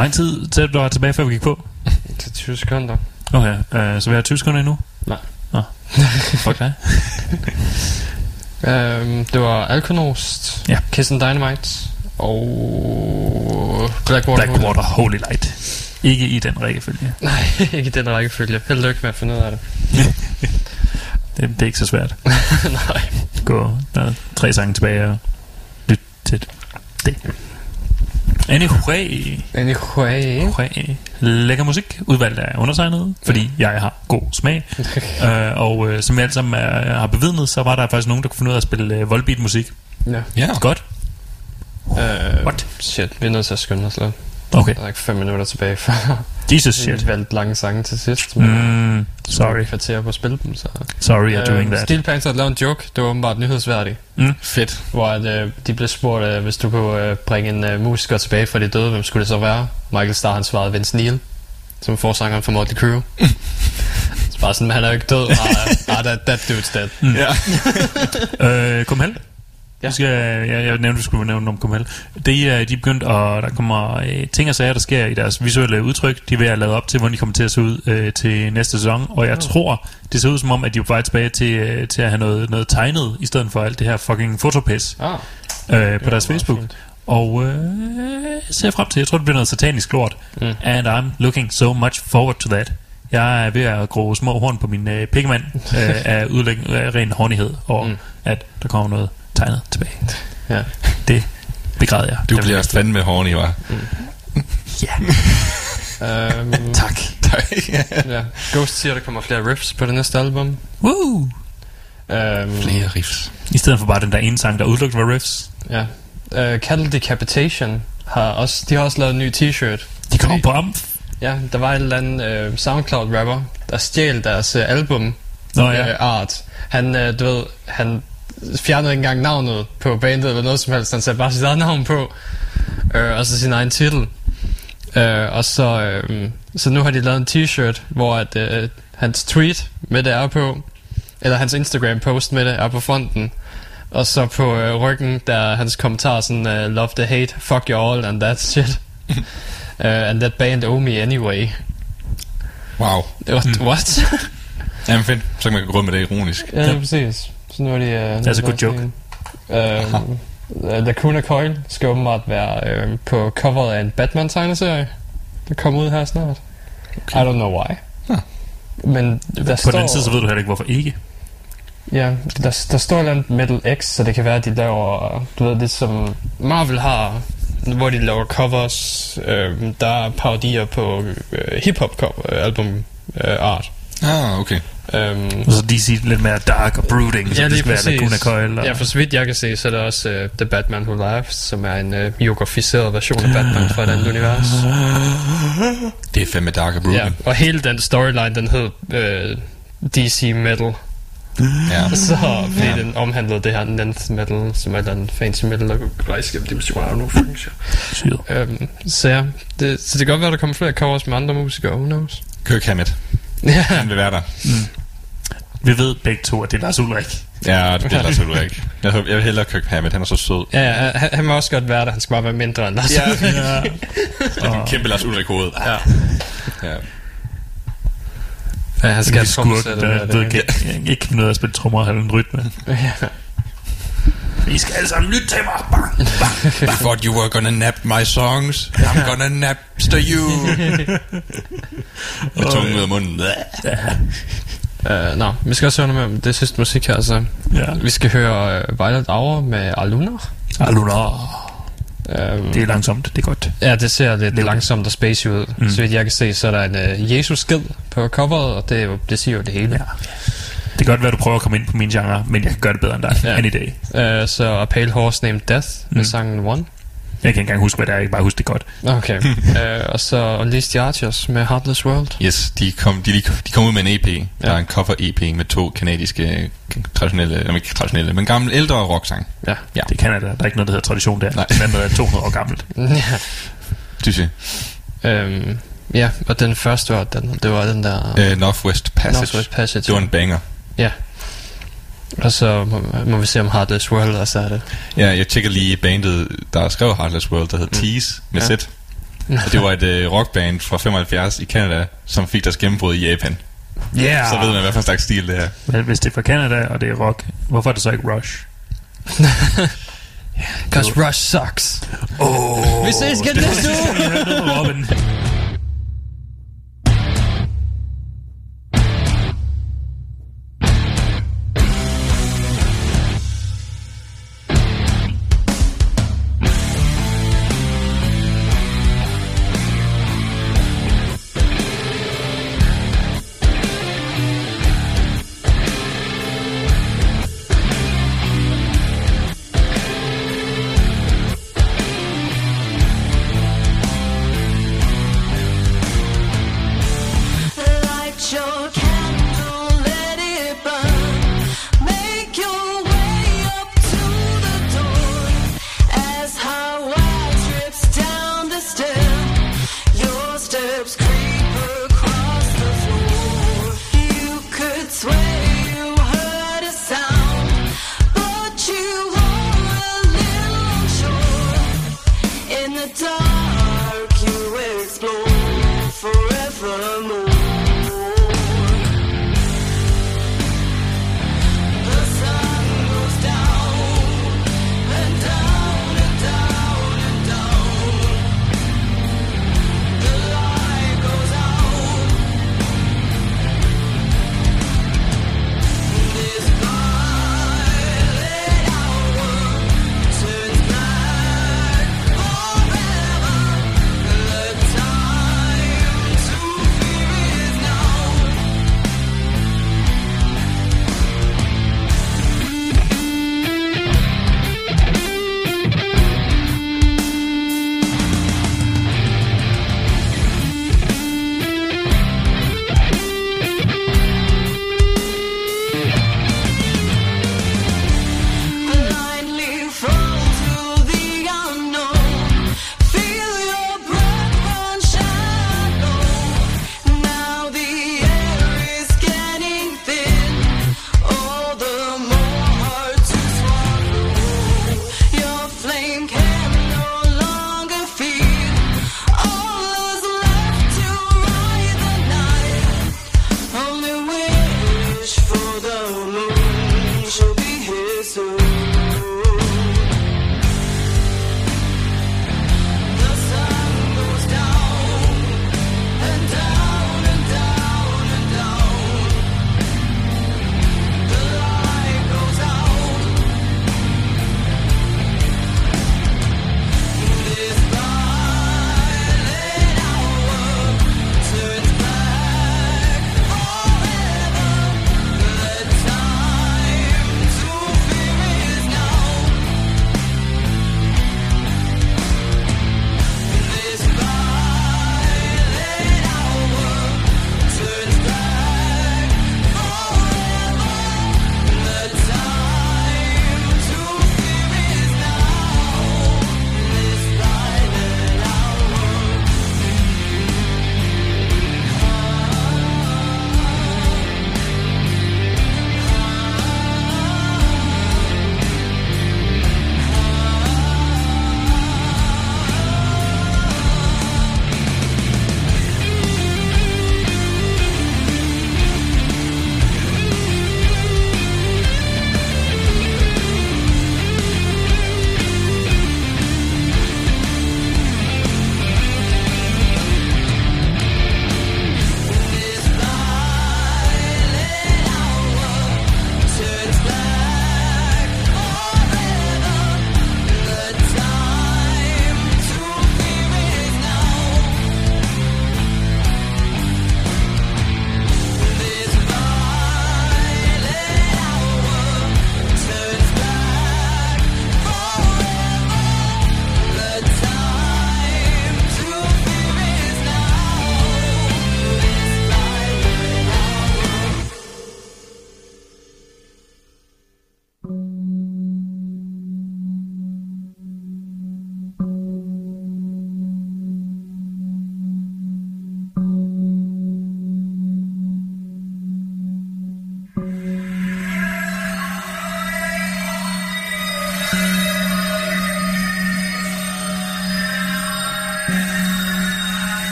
Lang tid til du var tilbage, før vi gik på? Til 20 sekunder. Okay, øh, så vi har 20 sekunder endnu? Nej. Nå. Fuck dig. Øhm, det var Alkonost, Ja. Kiss and Dynamite og Blackwater. Blackwater Holy Light. Ikke i den rækkefølge. Nej, ikke i den rækkefølge. Held og lykke med at finde ud af det. Det, det er ikke så svært. Nej. Gå der er tre sange tilbage og lyt til det. Anyway, Anyway. anyway. Lækker musik, udvalgt af undertegnet, fordi jeg har god smag. øh, og øh, som jeg alle sammen er, har bevidnet, så var der faktisk nogen, der kunne finde ud af at spille øh, voldbeat musik. Ja. Ja. Godt. Øh, What? Shit, vi er nødt til at skynde os lidt. Okay. Der er ikke fem minutter tilbage, før Jesus vi shit. valgte lange sange til sidst. Men Mm, sorry. kvarter på at spille dem, så... Sorry, you're doing Øh, that. Steel Panther lavede en joke, det var åbenbart nyhedsværdigt. Fedt. Hvor at, øh, de blev spurgt, øh, hvis du kunne øh, bringe en øh, musiker tilbage fra de døde, hvem skulle det så være? Michael Starr, han svarede Vince Neil, som forsangeren for Motley Crue. så bare sådan, han er jo ikke død. Ah, ah that, that dude's dead. Ja. Øh, Kumhel? Ja. Ja. Skal, jeg, jeg nævnte, at vi skulle nævne om. Det er, de er begyndt, og der kommer øh, ting og sager, der sker i deres visuelle udtryk. De er ved at lade op til, hvordan de kommer til at se ud øh, til næste sæson. Og jeg tror, det ser ud som om, at de er på vej tilbage til, øh, til at have noget, noget tegnet, i stedet for alt det her fucking fotopis Ah, øh, på deres Facebook. fint. Og øh, ser frem til, jeg tror, det bliver noget satanisk lort. Mm. And I'm looking so much forward to that. Jeg er ved at gro små horn på min øh, pikkemand øh, af, udlæg, ren hornighed, og mm. at der kommer noget tegnet tilbage. Ja. Det begræder jeg. Du Det bliver vil fandme horny, var. jeg- Ja, Um, tak. ja. Ghost siger, der kommer flere riffs på det næste album. Woo! Um, Flere riffs. I stedet for bare den der ene sang, der udelukkende var riffs. Ja. Uh, Cattle Decapitation har også, de har også lavet en ny t-shirt. De kommer på amf. Ja, der var en eller anden uh, SoundCloud-rapper, der stjal deres uh, album Nå ja. uh, art. Han, uh, du ved, han fjernede ikke engang navnet på bandet eller noget som helst. Han satte bare sit eget navn på, uh, og så sin egen titel. Uh, og så, uh, så nu har de lavet en t-shirt, hvor at, uh, hans tweet med det er på, eller hans Instagram-post med det er på fronten. Og så på øh, ryggen, der er hans kommentar sådan, uh, love the hate, fuck you all, and that shit. uh, and that band owe me anyway. Wow. What? Mm. What? Jamen fedt. Så kan man gå rundt med det ironisk. ja, ja, præcis. Så nu er de... Uh, That's a good joke. Uh, uh, Lacuna Coil skal åbenbart være uh, på coveret af en Batman-tegneserie. Der kommer ud her snart. Okay. I don't know why. Huh. Men der På står... den anden side, så ved du heller ikke, hvorfor ikke. Ja, der, der står et Metal X, så det kan være, at de laver, du ved, det som Marvel har, hvor de laver covers, øh, der er parodier på øh, hip-hop album øh, art. Ah, okay. Um, Og så DC lidt mere dark og brooding, så ja, det lige skal være. Laguna Coil. Og... Ja, for så vidt jeg kan se, så er der også uh, The Batman Who Laughs, som er en uh, biograficeret version af Batman fra et andet univers. Det er fandme dark og Ja, broken. og hele den storyline, den hed øh, DC Metal. Ja. Så, fordi Ja. ja. den omhandlede det her Nth Metal, som er den fancy metal, der kunne rejse gennem dimensioner. Nu. Øhm, så ja, det, så det kan godt være, der kommer flere covers med andre musikere, who knows? Kirk Hammett. Ja, Han vil være der. Vi ved begge to, at det er Lars Ulrik. Ja, det er Lars Ulrik. Jeg, håber- jeg vil hellere Kirk Hammett. Han er så sød. ja, ja han, han må også godt være der, han skal bare være mindre end Lars. Ja. Ja. En kæmpe Lars Ulrik hoved. Ja. Ja. ja han skal have skurk, der ved det. ikke, ikke, af at spille trommer og have en rytme. Ja. I skal alle sammen lytte til mig. Bang, bang. I thought you were gonna nap my songs. I'm gonna napster you. Med tungen ud af munden. Uh, Nå, vi skal også høre noget med det sidste musik her, så Ja. vi skal høre uh, Violet Hour med Aluna. Aluna. Um, Det er langsomt, det er godt. Ja, det ser lidt Lidt. langsomt og spacey ud. Mm. Så vidt jeg kan se, så er der en uh, Jesus-skid på coveret, og det, er jo, det siger jo det hele. Ja. Det kan godt være, at du prøver at komme ind på min genre, men jeg kan gøre det bedre end dig. Ja. Ja. Any day. Uh, så A Pale Horse Named Death med Mm. sangen One. Jeg kan ikke engang huske, hvad det er. Jeg kan bare huske det godt. Okay. uh, og så the Archers med Heartless World. Yes, de kom, de, de kom ud med en EP. Der Ja. er en cover-EP med to kanadiske traditionelle, eller ikke traditionelle, men gamle ældre rocksang. Ja. Ja. Det kan da. Der er ikke noget, der hedder tradition der. Nej. Den anden er 200 år gammelt. ja. Synes jeg. Um, ja, og den første var den, det var den der Uh, Northwest Passage. Northwest Passage. Det var en banger. Og så må, må vi se om Heartless World også er det. Ja, jeg tjekker lige bandet, der skrev Heartless World, der hedder Mm. Tease med Ja. sæt. Og det var et øh, rockband fra 75 i Canada, som fik deres gennembrud i Japan. Yeah. Så ved man, hvad for en slags stil det er. Men hvis det er fra Canada, og det er rock, hvorfor er det så ikke Rush? Cause Rush sucks. Oh, Vi ses igen næste uge. Robin.